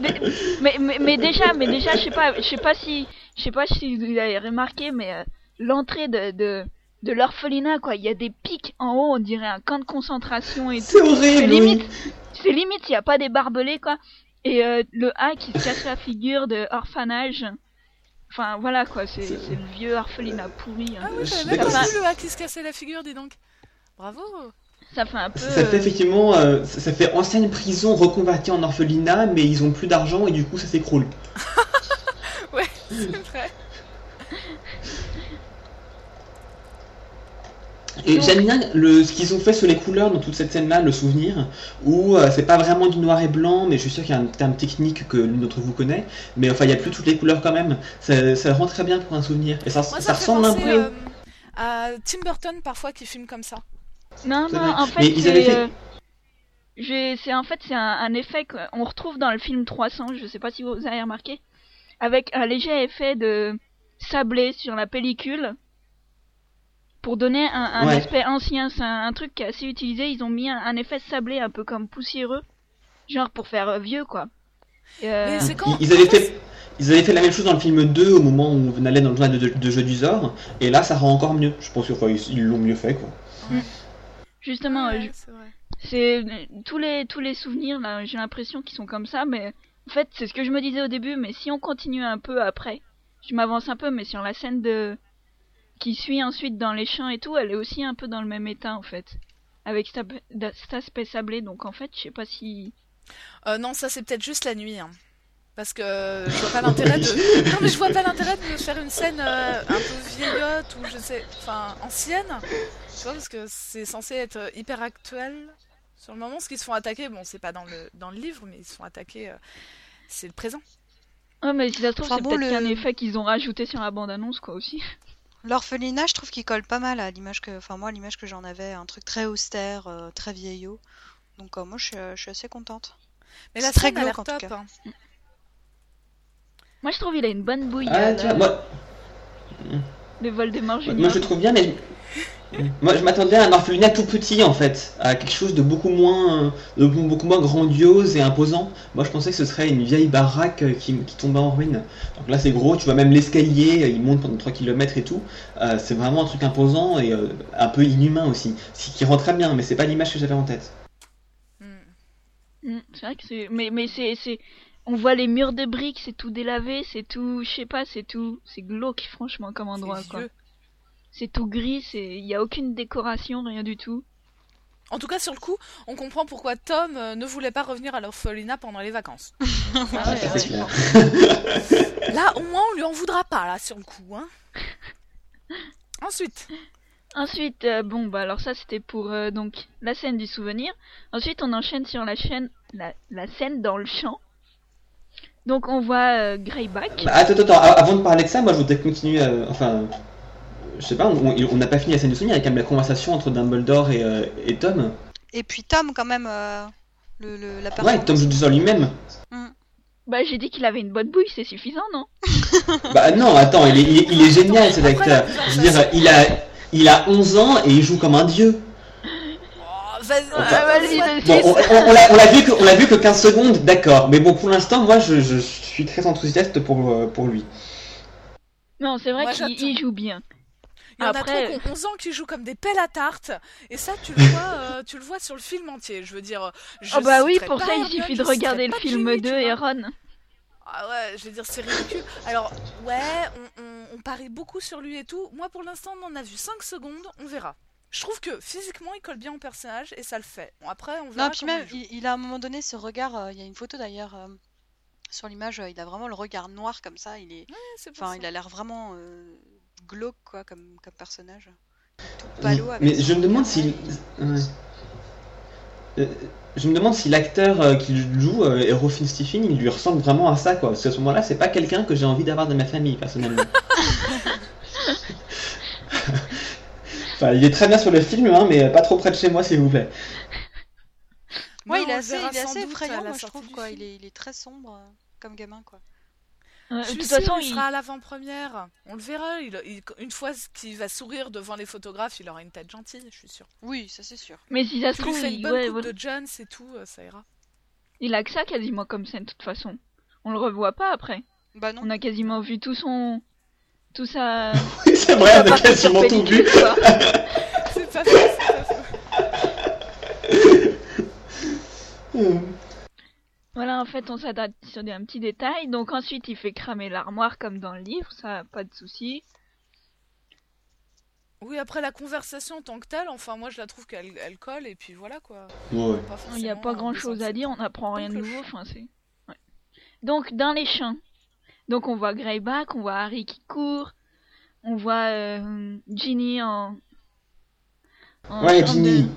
mais, mais, mais- mais déjà, mais déjà, je sais pas, je sais pas si, je sais pas si vous avez remarqué, mais euh, l'entrée de, de, de l'orphelinat, quoi, il y a des pics en haut, on dirait un camp de concentration et tout. C'est horrible. limite, c'est limite, il y a pas des barbelés, quoi. Et euh, le A qui se casse la figure de orphanage. Enfin, voilà, quoi, c'est le vieux orphelinat pourri. hein. Ah oui, j'avais même pas vu le hack qui se cassait la figure, dis donc. Bravo. Ça fait un peu. Ça fait euh, effectivement, euh, ça fait ancienne prison reconvertie en orphelinat, mais ils ont plus d'argent et du coup ça s'écroule. Ouais, c'est vrai. Et Donc- j'aime bien le, ce qu'ils ont fait sur les couleurs dans toute cette scène-là, le souvenir, où euh, c'est pas vraiment du noir et blanc, mais je suis sûr qu'il y a un terme technique que l'une d'entre vous connaît, mais enfin il y a plus toutes les couleurs quand même. Ça, ça rend très bien pour un souvenir. Et ça, Moi, ça, ressemble un peu. euh, à Tim Burton parfois qui filme comme ça. Non, non, vrai. en fait, Mais ils c'est. avaient fait- euh, j'ai- c'est en fait c'est un, un effet qu'on retrouve dans le film 300. Je sais pas si vous avez remarqué, avec un léger effet de sablé sur la pellicule pour donner un, un Ouais. aspect ancien. C'est un, un truc qui est assez utilisé. Ils ont mis un, un effet sablé un peu comme poussiéreux, genre pour faire euh, vieux quoi. Euh, Mais c'est quand Ils, ils avaient fait, ils avaient fait la même chose dans le film 2 au moment où on allait dans le journal de, de, jeu du Zor, et là ça rend encore mieux. Je pense qu'ils ils l'ont mieux fait quoi. justement, Ouais, je- c'est vrai. C'est euh, tous les tous les souvenirs là, j'ai l'impression qu'ils sont comme ça, mais en fait c'est ce que je me disais au début, mais si on continue un peu après, je m'avance un peu, mais sur la scène de qui suit ensuite dans les champs et tout, elle est aussi un peu dans le même état en fait, avec cet, aspect sablé, donc en fait je sais pas si Euh, non, ça c'est peut-être juste la nuit. hein. Parce que euh, je vois pas l'intérêt de. Non, mais je vois pas l'intérêt de faire une scène euh, un peu vieillotte ou je sais. Enfin, ancienne. Tu vois, parce que c'est censé être hyper actuel. Sur le moment, ce qu'ils se font attaquer, bon, c'est pas dans le, dans le livre, mais ils se font attaquer. euh, c'est le présent. Oh mais si ça se trouve Enfin c'est bon, peut-être le- qu'un effet qu'ils ont rajouté sur la bande annonce quoi aussi. L'orphelinat, je trouve qu'il colle pas mal à l'image que, enfin moi l'image que j'en avais, un truc très austère, euh, très vieillot. Donc euh, moi je suis, je suis assez contente. Mais la C'est très glauque, en tout top. cas. hein. Moi je trouve il a une bonne bouille Ah, euh, tu vois, le- moi, le Voldemort junior. moi je trouve bien, mais moi je m'attendais à un orphelinat tout petit en fait, à quelque chose de beaucoup moins, de beaucoup moins grandiose et imposant. Moi je pensais que ce serait une vieille baraque qui, qui tombait en ruine. Donc là c'est gros, tu vois même l'escalier, il monte pendant 3 km et tout. Euh, c'est vraiment un truc imposant et euh, un peu inhumain aussi, ce qui rend très bien, mais c'est pas l'image que j'avais en tête. Hmm. Mm, c'est vrai que c'est mais mais c'est c'est on voit les murs de briques, c'est tout délavé, c'est tout je sais pas, c'est tout c'est glauque franchement comme endroit quoi. vieux. C'est tout gris, c'est il y a aucune décoration, rien du tout. En tout cas, sur le coup, on comprend pourquoi Tom euh, ne voulait pas revenir à l'orphelinat pendant les vacances. Ah ouais, ouais. Là, au moins, on lui en voudra pas, là, sur le coup. Hein. Ensuite, Ensuite euh, bon bah alors ça c'était pour euh, donc la scène du souvenir. Ensuite on enchaîne sur la chaîne la, la scène dans le champ. Donc on voit euh, Greyback. Bah, Attends, attends, avant de parler de ça, moi je voudrais continuer, euh, enfin, je sais pas, on n'a pas fini la scène du souvenir, il y a quand même la conversation entre Dumbledore et, euh, et Tom. Et puis Tom quand même, euh, le, le- la Ouais, performance. Tom joue sur lui-même. Bah j'ai dit qu'il avait une bonne bouille, c'est suffisant non? Bah non, attends, il est, il est, il est génial cet acteur. Je veux dire, il a, il a 11 ans et il joue comme un dieu. oh. Bon, on, on- on l'a vu que, on l'a vu que 15 secondes, d'accord. Mais bon, pour l'instant, moi je, je suis très enthousiaste pour, euh, pour lui. Non, c'est vrai qu'il joue bien. Il y en Après- a trop qui ont 11 ans qui jouent comme des pelles à tarte. Et ça, tu le vois, euh, tu le vois sur le film entier. Je veux dire. Je Oh bah oui, pour ça il suffit de regarder le film Ginny, 2 tu et. Ron. Ah ouais, je veux dire, c'est ridicule. Alors, ouais, on, on- on parie beaucoup sur lui et tout. Moi, pour l'instant, on en a vu 5 secondes, on verra. Je trouve que physiquement, il colle bien au personnage et ça le fait. Bon, après, on verra. Non, puis même, il a à un moment donné ce regard, euh, il y a une photo d'ailleurs euh, sur l'image, euh, il a vraiment le regard noir comme ça, il est, Ouais, c'est pour enfin, ça. il a l'air vraiment euh, glauque quoi comme, comme personnage. tout palo avec Mais je me demande si. ouais. Euh, Je me demande si l'acteur euh, qui joue, euh, Stephen, il lui ressemble vraiment à ça, quoi. Parce qu'à ce moment-là, c'est pas quelqu'un que j'ai envie d'avoir dans ma famille, personnellement. enfin, il est très bien sur le film, hein, mais pas trop près de chez moi, s'il vous plaît. Ouais, Mais il est assez, il est assez effrayant, moi, je trouve, quoi. film. Il est, il est très sombre euh, comme gamin, quoi. Euh, Je de toute façon, il il... sera à l'avant-première. On le verra. il- il- une fois qu'il va sourire devant les photographes, il aura une tête gentille, je suis sûre. Oui, ça c'est sûr. mais si ça se trouve, il... une bonne ouais, coupe voilà. de John, c'est tout, euh, ça ira. il a que ça quasiment comme scène, de toute façon. On le revoit pas après. Bah non. On a quasiment vu tout son... Tout ça... Oui, c'est vrai, on a quasiment tout vu. C'est pas faux, c'est pas faux. Voilà, en fait, on s'adapte sur des, un petit détail. Donc ensuite, il fait cramer l'armoire comme dans le livre, ça, pas de souci. Oui, après la conversation en tant que telle, enfin, moi je la trouve qu'elle elle colle, et puis voilà quoi. Ouais. Il n'y a pas grand chose à dire, on n'apprend rien de nouveau. Enfin, ouais. Donc, dans les champs. Donc, on voit Greyback, on voit Harry qui court, on voit euh, Ginny en. en Ouais, Ginny. de-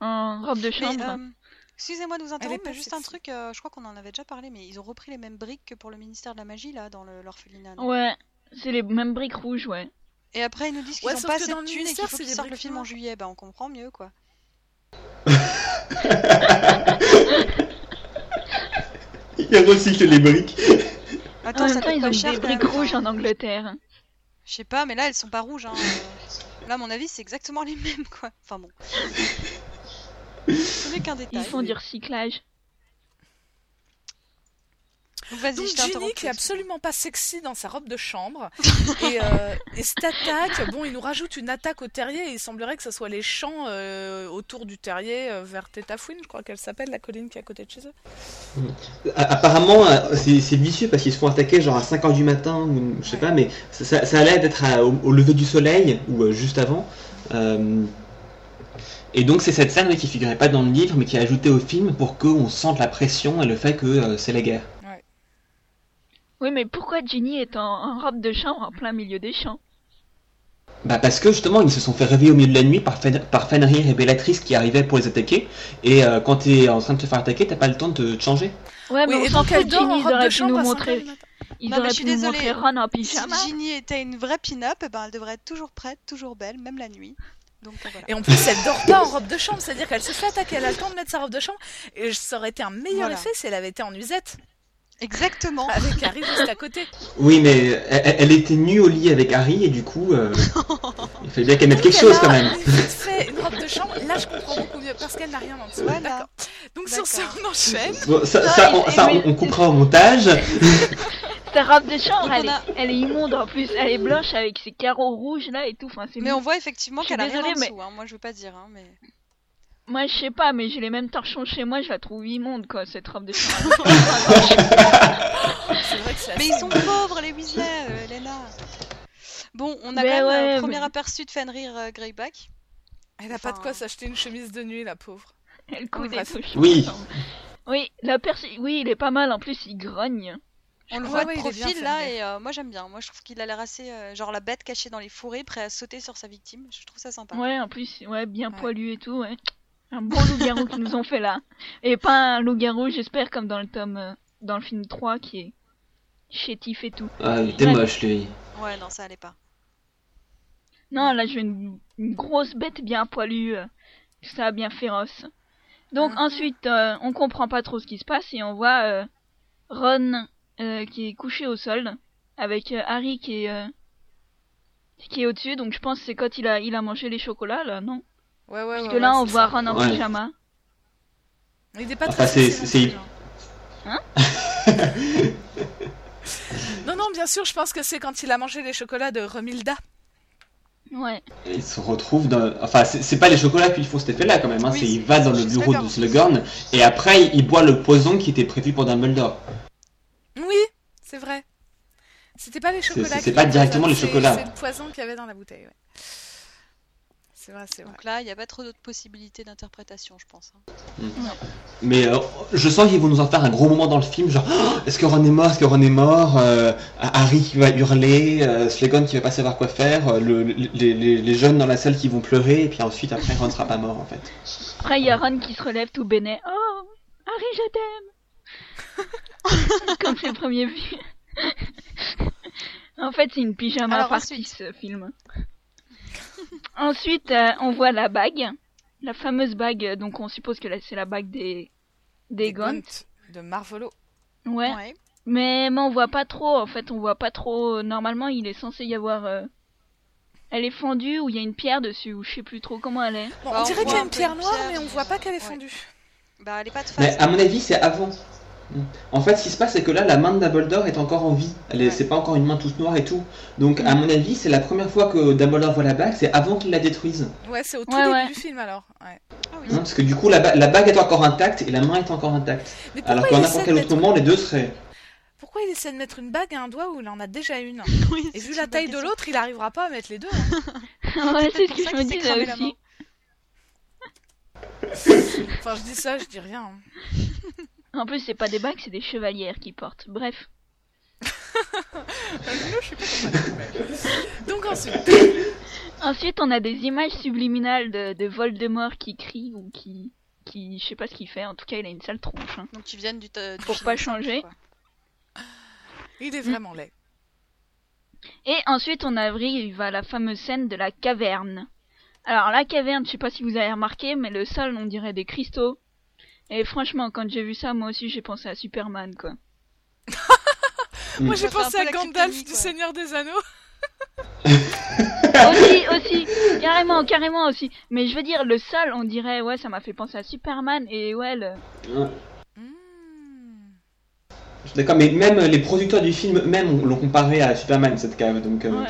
En robe de Mais, chambre. euh, excusez-moi de vous interrompre, mais juste un truc, euh, je crois qu'on en avait déjà parlé, mais ils ont repris les mêmes briques que pour le ministère de la magie, là, dans l'orphelinat. Ouais, c'est les mêmes briques rouges, ouais. Et après, ils nous disent qu'ils Ouais, ont pas assez dans de thunes et qu'il faut qu'ils sortent le film en juillet. Bah, on comprend mieux, quoi. Il recycle les briques. Attends, en ça temps, ils ont cher, des quand briques rouges en Angleterre. Je sais pas, mais là, elles sont pas rouges. Hein. Là, à mon avis, c'est exactement les mêmes, quoi. Enfin bon. Ce n'est qu'un détail. Ils font du recyclage. Donc, Donc Ginny qui est absolument pas sexy dans sa robe de chambre et, euh, et cette attaque, bon il nous rajoute une attaque au terrier et il semblerait que ce soit les champs euh, autour du terrier euh, vers Tétafouine, je crois qu'elle s'appelle, la colline qui est à côté de chez eux. A- Apparemment, c'est vicieux parce qu'ils se font attaquer genre à 5h du matin ou je sais pas, mais ça, ça, ça a l'air d'être au, au lever du soleil ou euh, juste avant. Et donc c'est cette scène qui figurait pas dans le livre mais qui est ajoutée au film pour qu'on sente la pression et le fait que euh, c'est la guerre. Oui, mais pourquoi Ginny est en, en robe de chambre en plein milieu des champs? Bah parce que justement ils se sont fait réveiller au milieu de la nuit par, Fen par Fenrir et qui arrivaient pour les attaquer et euh, quand t'es en train de te faire attaquer t'as pas le temps de te changer. Ouais, mais Oui, on et s'en donc elle fout, dort en Ginny, ils auraient de pu nous à 5 heures montrer... Ils Non, auraient je suis pu nous désolée. montrer Ron en Si pyjama. Ginny était une vraie pin-up, eh ben, elle devrait être toujours prête, toujours belle, même la nuit. Donc voilà. Et en plus elle dort pas en robe de chambre, c'est-à-dire qu'elle se fait attaquer, elle a le temps de mettre sa robe de chambre et ça aurait été un meilleur Voilà. effet si elle avait été en nuisette Exactement. avec Harry juste à côté. Oui mais elle, elle était nue au lit avec Harry et du coup euh, il fallait bien qu'elle mette Donc, quelque chose a quand même. fait une robe de chambre, là je comprends beaucoup mieux parce qu'elle n'a rien en dessous. Voilà. D'accord. Donc sur ce on enchaîne. Bon, ça, Non, ça, il- on, ça, on, on coupera au montage. Sa robe de chambre, elle, a- est, elle est immonde en plus. Elle est blanche avec ses carreaux rouges là et tout. Enfin, c'est Mais on voit effectivement qu'elle a rien en mais- dessous. Hein. Moi, je veux pas dire, hein, mais. Moi, je sais pas, mais j'ai les mêmes torchons chez moi. Je la trouve immonde, quoi, cette robe de vrai que Mais ils sont pauvres, les Weasley, euh, Elena. Bon, on a Mais quand même ouais, un premier mais- aperçu de Fenrir euh, Greyback. Elle a pas de quoi s'acheter une chemise de nuit, la pauvre. Elle coud des touches. Oui. Oui, la oui, il est pas mal. En plus, il grogne. On le Ouais, voit ouais, de profil là, et euh, moi j'aime bien. Moi je trouve qu'il a l'air assez. euh, genre la bête cachée dans les fourrés, prêt à sauter sur sa victime. Je trouve ça sympa. Ouais, en plus, ouais, bien Ouais. poilu et tout. Ouais. Un bon loup-garou qu'ils nous ont fait là. Et pas un loup-garou, j'espère, comme dans le tome, euh, dans le film 3 qui est chétif et tout. Ah, il était moche lui. Ouais, non, ça allait pas. Non, là, je veux une, une grosse bête bien poilue, euh, ça bien féroce. Donc Mhm. ensuite, euh, on comprend pas trop ce qui se passe et on voit euh, Ron euh, qui est couché au sol avec euh, Harry qui est euh, qui est au-dessus. Donc je pense que c'est quand il a il a mangé les chocolats là, non? Ouais, ouais, Parce ouais, que ouais, là, on voit. Ron en Ouais. pyjama. Il est pas Enfin, très c'est- plus, hein. Non, non, bien sûr, je pense que c'est quand il a mangé les chocolats de Romilda. Ouais. Il se retrouve dans. Enfin, c'est c'est pas les chocolats qui font cet effet-là quand même. Hein. Oui, c'est il va dans le bureau de Slughorn et après il boit le poison qui était prévu pour Dumbledore. Oui, c'est vrai. C'était pas les chocolats. c'est- pas directement les c'est- chocolats. C'est le poison qu'il y avait dans la bouteille, ouais. C'est vrai, c'est vrai. Donc là, il n'y a pas trop d'autres possibilités d'interprétation, je pense. hein. Mais euh, je sens qu'ils vont nous en faire un gros moment dans le film, genre Oh, est-ce que Ron est mort, est-ce que Ron est mort, euh, Harry qui va hurler, euh, Slegon qui va pas savoir quoi faire, euh, le- le- les, les- les jeunes dans la salle qui vont pleurer, et puis ensuite après Ron sera pas mort en fait. Après, il y a Ron qui se relève tout bénet. Oh, Harry, je t'aime Comme c'est le premier film. en fait, c'est une pyjama Alors, party, ensuite. ce film. Ensuite, euh, on voit la bague. La fameuse bague, donc on suppose que là, c'est la bague des, des Gaunt. de Marvolo. Ouais. Ouais. Mais, mais on voit pas trop, en fait, on voit pas trop. Normalement, il est censé y avoir. euh, Elle est fendue ou il y a une pierre dessus, ou je sais plus trop comment elle est. Bon, Bah, on on dirait qu'il y a un une pierre noire, pierre, mais on voit pas qu'elle est ouais. fondue. Bah, elle est pas de face. Mais à mon avis c'est avant. En fait ce qui se passe c'est que là la main de Dumbledore est encore en vie, elle est, Ouais. c'est pas encore une main toute noire et tout. Donc à mon avis c'est la première fois que Dumbledore voit la bague, c'est avant qu'il la détruise. Ouais, c'est au tout Ouais, début ouais. du film alors. Ouais. Ah oui. Hein, parce que du coup la, ba- la bague est encore intacte et la main est encore intacte. Alors qu'à essaie n'importe de quel autre mettre- moment les deux seraient... Pourquoi il essaie de mettre une bague à un doigt où il en a déjà une? Oui, Et vu la taille de l'autre, il arrivera pas à mettre les deux. hein. ouais, c'est ce que ça je me qu'il s'est disais cramé la main. aussi. Enfin, je dis ça, je dis rien. hein. En plus, c'est pas des bagues, c'est des chevalières qui portent. Bref. Donc ensuite, Ensuite, on a des images subliminales de, de Voldemort qui crie ou qui, qui, je sais pas ce qu'il fait. En tout cas, il a une sale tronche. hein. Donc, qui viennent du, ta- du Pour pas changer. quoi. il est vraiment laid. Et ensuite, on arrive à la fameuse scène de la caverne. Alors, la caverne, je sais pas si vous avez remarqué, mais le sol, on dirait des cristaux. Et franchement, quand j'ai vu ça, moi aussi, j'ai pensé à Superman, quoi. Moi, j'ai pensé à Gandalf du. Seigneur des Anneaux. aussi, aussi, carrément, carrément aussi. Mais je veux dire, le sol, on dirait, ouais, ça m'a fait penser à Superman. Et ouais, le... Ouais. Hmm. D'accord, mais même les producteurs du film même l'ont comparé à Superman cette cave, donc euh, Ouais.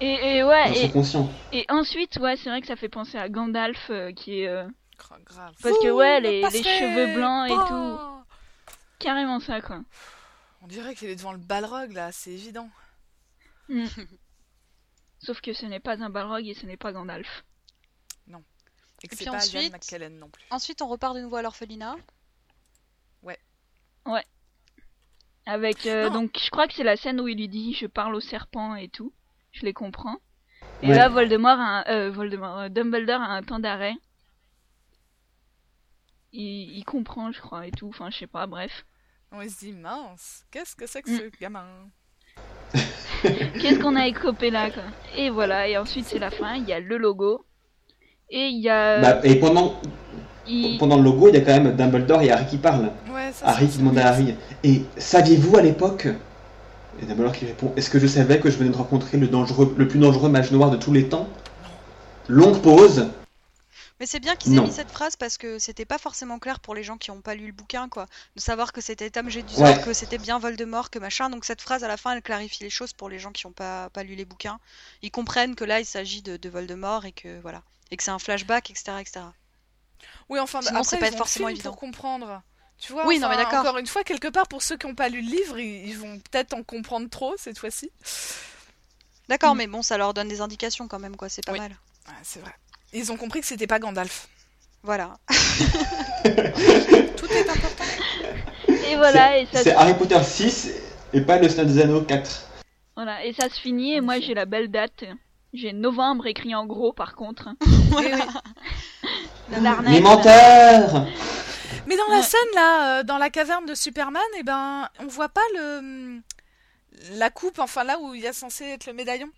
Et, et ouais, ils sont et, conscients. et ensuite, ouais, c'est vrai que ça fait penser à Gandalf, euh, qui est euh, Grave. Parce que, ouais, les- les cheveux blancs et pas. tout. carrément ça, quoi. On dirait qu'il est devant le Balrog là, c'est évident. Mm. Sauf que ce n'est pas un Balrog et ce n'est pas Gandalf. Et que Et c'est puis pas Ian ensuite- McKellen non plus. Ensuite, on repart de nouveau à l'orphelinat. Avec, euh, Non. donc, je crois que c'est la scène où il lui dit je parle au serpent et tout. Je les comprends. Et Ouais. là, Voldemort, a un, euh, Voldemort, euh, Dumbledore a un temps d'arrêt. Il, il comprend, je crois, et tout. Enfin, je sais pas, bref. On se dit mince, qu'est-ce que c'est que Mm. ce gamin Qu'est-ce qu'on a écopé là, quoi. Et voilà, et ensuite c'est la fin, il y a le logo. Et il y a... Bah, et pendant, il- pendant le logo, il y a quand même Dumbledore et Harry qui parlent. Ouais, ça Harry qui demande à Harry Et saviez-vous à l'époque Et Dumbledore qui répond Est-ce que je savais que je venais de rencontrer le, dangereux, le plus dangereux mage noir de tous les temps? Longue pause. Mais c'est bien qu'ils aient Non. mis cette phrase parce que c'était pas forcément clair pour les gens qui n'ont pas lu le bouquin, quoi. De savoir que c'était Tom Jedusor, Ouais. que c'était bien Voldemort, que machin. Donc cette phrase à la fin, elle clarifie les choses pour les gens qui n'ont pas, pas lu les bouquins. Ils comprennent que là, il s'agit de, de Voldemort et que voilà. Et que c'est un flashback, etc. etc. Oui, enfin, Sinon, après, c'est pas ils forcément évident. pour comprendre. Tu vois, Oui, non, mais d'accord. Encore une fois, quelque part, pour ceux qui n'ont pas lu le livre, ils, ils vont peut-être en comprendre trop cette fois-ci. D'accord, Mm. mais bon, ça leur donne des indications quand même, quoi. C'est pas Oui. mal. Ouais, c'est vrai. Ils ont compris que c'était pas Gandalf. Voilà. Tout est important. Et voilà, et ça, C'est Harry Potter 6 et pas le Seigneur des Anneaux 4. voilà, et ça se finit, et moi j'ai la belle date. J'ai novembre écrit en gros par contre. Oui, oui. L'arnaque, Les menteurs Mais dans la scène là, euh, dans la caverne de Superman, eh ben, on voit pas le la coupe, enfin là où il y a censé être le médaillon.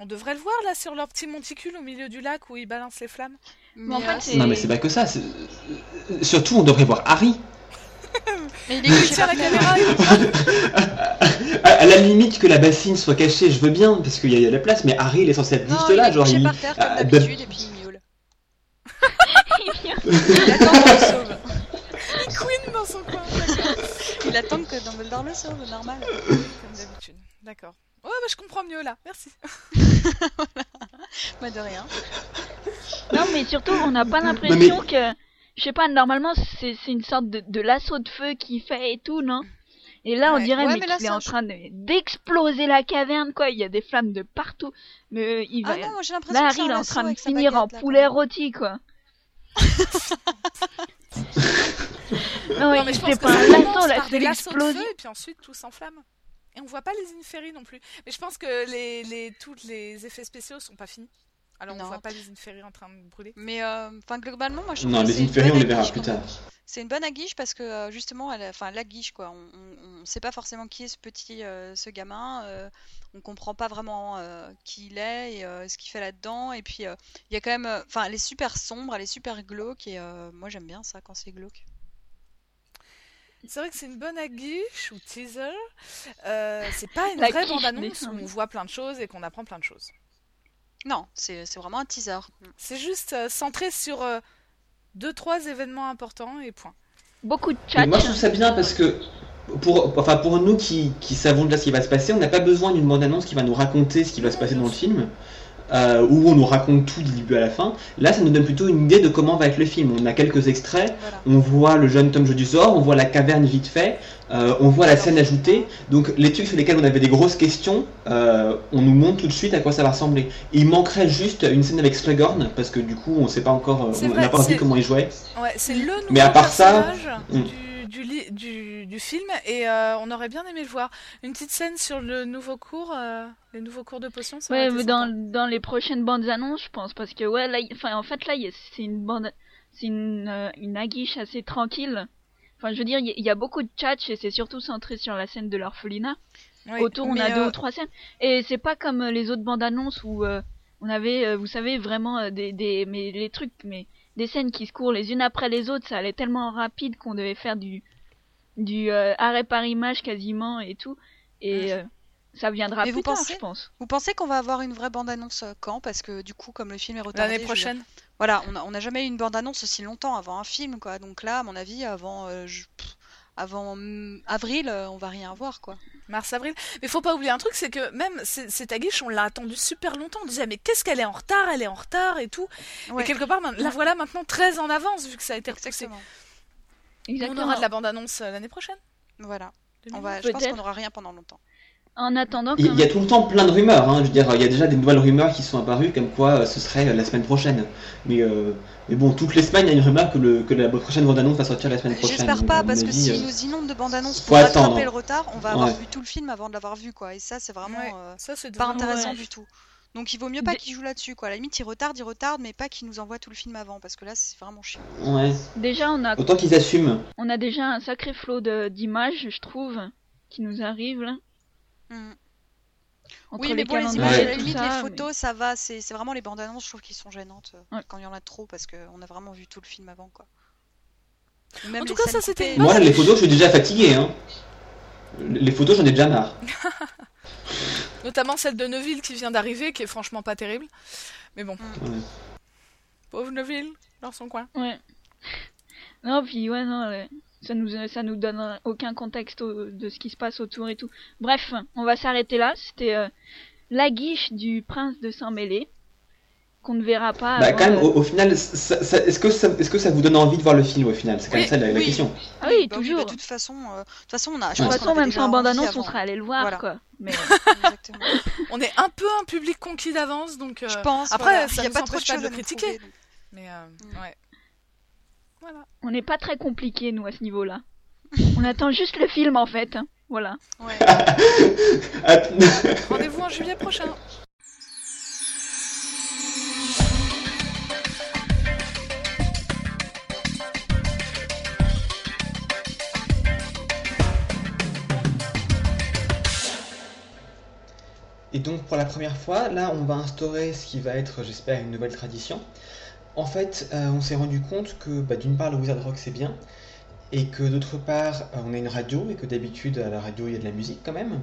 On devrait le voir là sur leur petit monticule au milieu du lac où ils balancent les flammes. Mais en Mais, fait, euh, Non mais c'est pas que ça. c'est- Surtout on devrait voir Harry. mais il est tient par la caméra. À, la limite que la bassine soit cachée, je veux bien parce qu'il y, a- a la place, mais Harry il est censé être Non, juste il là, est genre couché il. par terre comme ah, d'habitude et puis il miaule. Il attend qu'on le sauve. Queen dans son coin. Il attend que Dumbledore le sauve, normal. Comme d'habitude. D'accord. Ouais, bah, je comprends mieux là. Merci. Bah de rien. Non, mais surtout, on n'a pas l'impression que. Je sais pas, normalement, c'est c'est une sorte de, de lasso de feu qui fait et tout, non? Et là, on Ouais. dirait Ouais, mais mais là, qu'il est c'est en un train de- d'exploser la caverne, quoi. Il y a des flammes de partout. Mais il va. Ah non, moi j'ai l'impression là, que c'est il un est en lasso train de avec sa finir en baguette, là, poulet rôti, quoi. non, Non, mais je pense que pas un lasso, là, c'est des lassos de l'explosion. feu et puis ensuite tout s'enflamme. Et on voit pas les inféries non plus. Mais je pense que les, les, tous les effets spéciaux sont pas finis. Alors on Non. voit pas les inféries en train de brûler. Mais euh, enfin globalement, moi je trouve Non, que les c'est une inféries, on bonne les verra aguiche, plus tard. C'est une bonne aguiche parce que euh, justement, elle, enfin la guiche quoi. On, on, on sait pas forcément qui est ce petit, euh, ce gamin. euh, on comprend pas vraiment euh, qui il est et euh, ce qu'il fait là-dedans. Et puis euh, il y a quand même, enfin elle est super sombre, elle est super glauque et euh, moi j'aime bien ça quand c'est glauque. C'est vrai que c'est une bonne aguiche ou teaser. Euh, c'est pas une vraie bande-annonce où on voit plein de choses et qu'on apprend plein de choses. Non, c'est c'est vraiment un teaser. C'est juste euh, centré sur euh, deux trois événements importants et point. Beaucoup de Mais chat. moi je trouve ça bien parce que pour, enfin, pour nous qui, qui savons déjà ce qui va se passer, on n'a pas besoin d'une bande-annonce qui va nous raconter ce qui va se passer dans le film, euh, où on nous raconte tout du début à la fin. Là ça nous donne plutôt une idée de comment va être le film. On a quelques extraits, Voilà. on voit le jeune Tom Jedusor, on voit la caverne vite fait, euh, on voit la scène ajoutée. Donc les trucs sur lesquels on avait des grosses questions, euh, on nous montre tout de suite à quoi ça va ressembler. Il manquerait juste une scène avec Slughorn, parce que du coup on sait pas encore, on n'a pas vu comment il jouait. Ouais, c'est le Mais à part ça, du, du, li- du, du film et euh, on aurait bien aimé le voir. Une petite scène sur le nouveau cours, euh, les nouveaux cours de potions. Ça Ouais, dans, dans les prochaines bandes annonces, je pense, parce que ouais, là, enfin, en fait, là, c'est une bande, c'est une, euh, une aguiche assez tranquille. Enfin, je veux dire, il y, a- il y a beaucoup de tchatch et c'est surtout centré sur la scène de l'orphelinat. Autour, on a deux euh, ou trois scènes. Et c'est pas comme les autres bandes annonces où on avait, vous savez, vraiment des, des, mais les trucs, mais des scènes qui se courent les unes après les autres. Ça allait tellement rapide qu'on devait faire du, du euh, arrêt par image quasiment et tout. Et euh, ça viendra Mais plus vous tard, pensez je pense. Vous pensez qu'on va avoir une vraie bande-annonce euh, quand? Parce que du coup, comme le film est retardé, L'année prochaine. Voilà, on n'a on a jamais eu une bande-annonce aussi longtemps avant un film, quoi. Donc là, à mon avis, avant, euh, je- pff, avant mm, avril, euh, on va rien voir, quoi. Mars, avril. Mais faut pas oublier un truc, c'est que même cette aguiche, on l'a attendue super longtemps. On disait, mais qu'est-ce qu'elle est en retard Elle est en retard et tout. Ouais, Et quelque part, man- la voilà maintenant très en avance vu que ça a été repoussé. exactement. On aura de la bande-annonce euh, l'année prochaine. Voilà. On 2020. va, je pense qu'on n'aura rien pendant longtemps. En attendant, Il y a tout le temps plein de rumeurs, hein. je veux dire, il y a déjà des nouvelles rumeurs qui sont apparues comme quoi euh, ce serait euh, la semaine prochaine. Mais, euh, mais bon, toutes les semaines, il y a une rumeur que, le, que la prochaine bande-annonce va sortir la semaine prochaine. J'espère pas, parce que s'ils euh, nous inondent de bandes-annonces pour rattraper attendre. le retard, on va avoir Ouais. vu tout le film avant de l'avoir vu, quoi. Et ça, c'est vraiment Ouais, euh, ça c'est pas intéressant Ouais. du tout. Donc il vaut mieux pas qu'ils jouent là-dessus, quoi. À la limite, ils retardent, ils retardent, mais pas qu'ils nous envoient tout le film avant, parce que là, c'est vraiment chiant. Ouais. déjà on a Autant qu'ils assument. on a déjà un sacré flot d'images, je trouve, qui nous arrive là. Mm. Entre Oui, mais bon, les images, Ouais. limite, ça, les mais- photos, ça va. C'est c'est vraiment les bandes annonces, je trouve qu'ils sont gênantes euh, Ouais. quand il y en a trop, parce qu'on a vraiment vu tout le film avant, quoi. Ou même En tout cas, ça, c'était Moi, les photos, je suis déjà fatigué. Hein. Les photos, j'en ai déjà marre. Notamment celle de Neuville qui vient d'arriver, qui est franchement pas terrible. Mais bon. Ouais. Pauvre Neuville, dans son coin. Ouais. Non, puis ouais, non, ça nous, ça nous donne euh, aucun contexte au- de ce qui se passe autour et tout. Bref, on va s'arrêter là. C'était euh, la guiche du prince de Saint-Mêlé, qu'on ne verra pas. Bah, avant, quand même, euh, au, au final, est-ce que, ça- est-ce que ça vous donne envie de voir le film au final? C'est quand même ça la, la question. Ah oui, Bah toujours. bah, de toute façon, euh, de toute façon, on a. je de toute pense façon, même sans envie bande-annonce, on serait allé le voir, Voilà. quoi. Mais Exactement. On est un peu un public conquis d'avance, donc. euh, Je pense. Après, voilà. il y a nous pas trop de choses à critiquer. Mais euh, Mm. ouais. Voilà. on n'est pas très compliqué, nous, à ce niveau-là. on attend juste le film, en fait. hein. Voilà. Ouais. Rendez-vous en juillet prochain. Et donc pour la première fois, là on va instaurer ce qui va être, j'espère, une nouvelle tradition. En fait, euh, on s'est rendu compte que bah, d'une part le Wizard Rock c'est bien, et que d'autre part euh, on a une radio, et que d'habitude à la radio il y a de la musique quand même.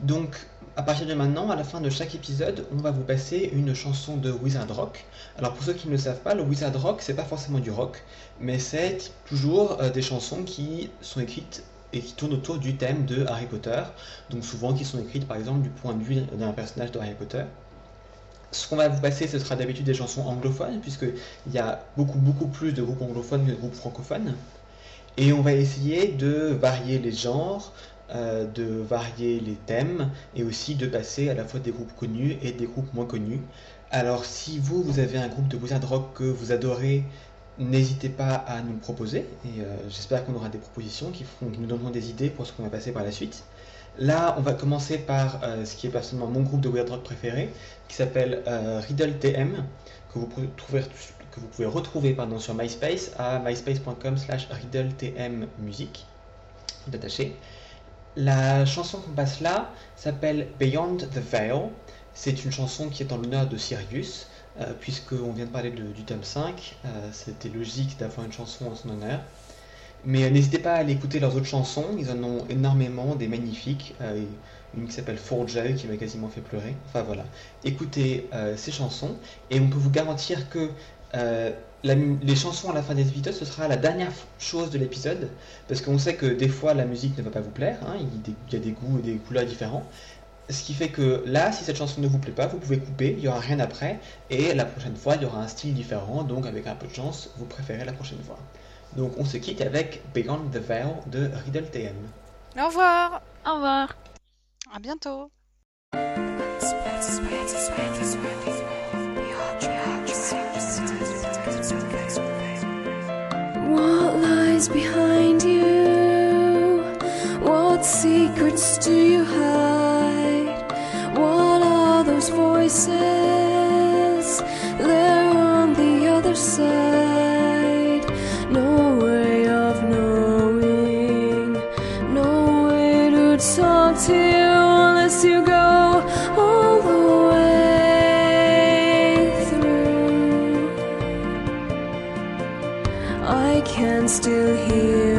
Donc à partir de maintenant, à la fin de chaque épisode, on va vous passer une chanson de Wizard Rock. Alors pour ceux qui ne le savent pas, le Wizard Rock c'est pas forcément du rock, mais c'est toujours euh, des chansons qui sont écrites et qui tournent autour du thème de Harry Potter, donc souvent qui sont écrites par exemple du point de vue d'un personnage de Harry Potter. Ce qu'on va vous passer, ce sera d'habitude des chansons anglophones, puisqu'il y a beaucoup beaucoup plus de groupes anglophones que de groupes francophones. Et on va essayer de varier les genres, euh, de varier les thèmes et aussi de passer à la fois des groupes connus et des groupes moins connus. Alors si vous, vous avez un groupe de wizard rock que vous adorez, n'hésitez pas à nous le proposer et euh, j'espère qu'on aura des propositions qui nous donneront des idées pour ce qu'on va passer par la suite. Là, on va commencer par euh, ce qui est personnellement mon groupe de weird rock préféré, qui s'appelle euh, Riddle TM, que vous pouvez, retrouver pardon, sur MySpace à myspace.com slash riddletmmusic, d'attaché. La chanson qu'on passe là s'appelle Beyond the Veil. C'est une chanson qui est en l'honneur de Sirius, euh, puisqu'on vient de parler de- du tome 5. euh, C'était logique d'avoir une chanson en son honneur. Mais euh, n'hésitez pas à aller écouter leurs autres chansons, ils en ont énormément, des magnifiques. euh, une qui s'appelle Forge qui m'a quasiment fait pleurer. Enfin voilà. Écoutez euh, ces chansons et on peut vous garantir que les chansons à la fin des épisodes, ce sera la dernière chose de l'épisode. Parce qu'on sait que des fois la musique ne va pas vous plaire, hein, il y a des goûts et des couleurs différents. Ce qui fait que là, si cette chanson ne vous plaît pas, vous pouvez couper, il n'y aura rien après, et la prochaine fois, il y aura un style différent, donc avec un peu de chance, vous préférez la prochaine fois. Donc on se quitte avec Beyond the Veil de Riddle TM. Au revoir Au revoir. À bientôt. What lies behind you? What secrets do you hide? What are those voices? They're on the other side. Unless you go all the way through. I can still hear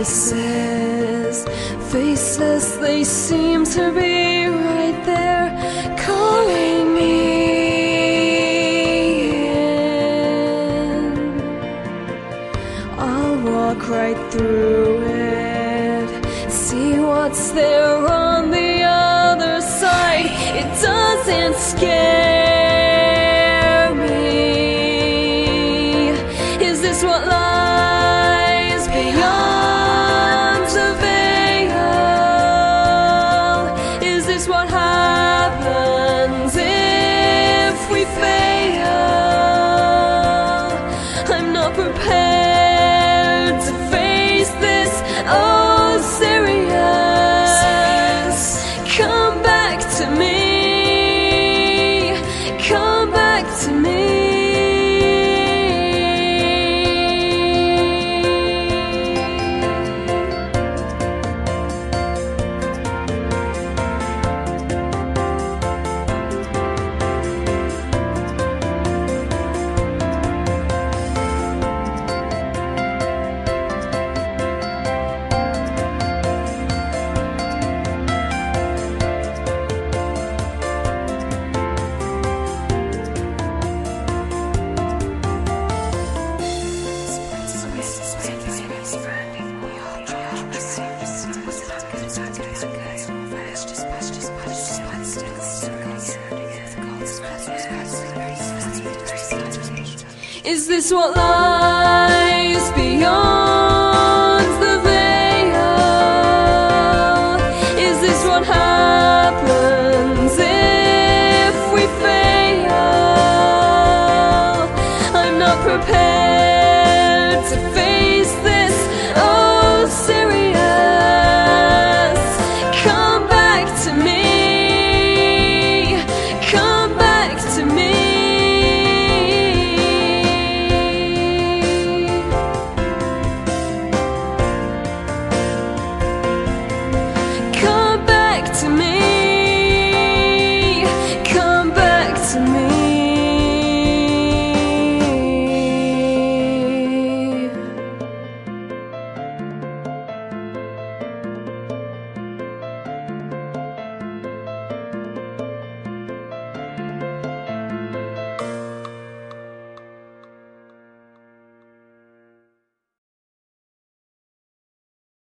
voices,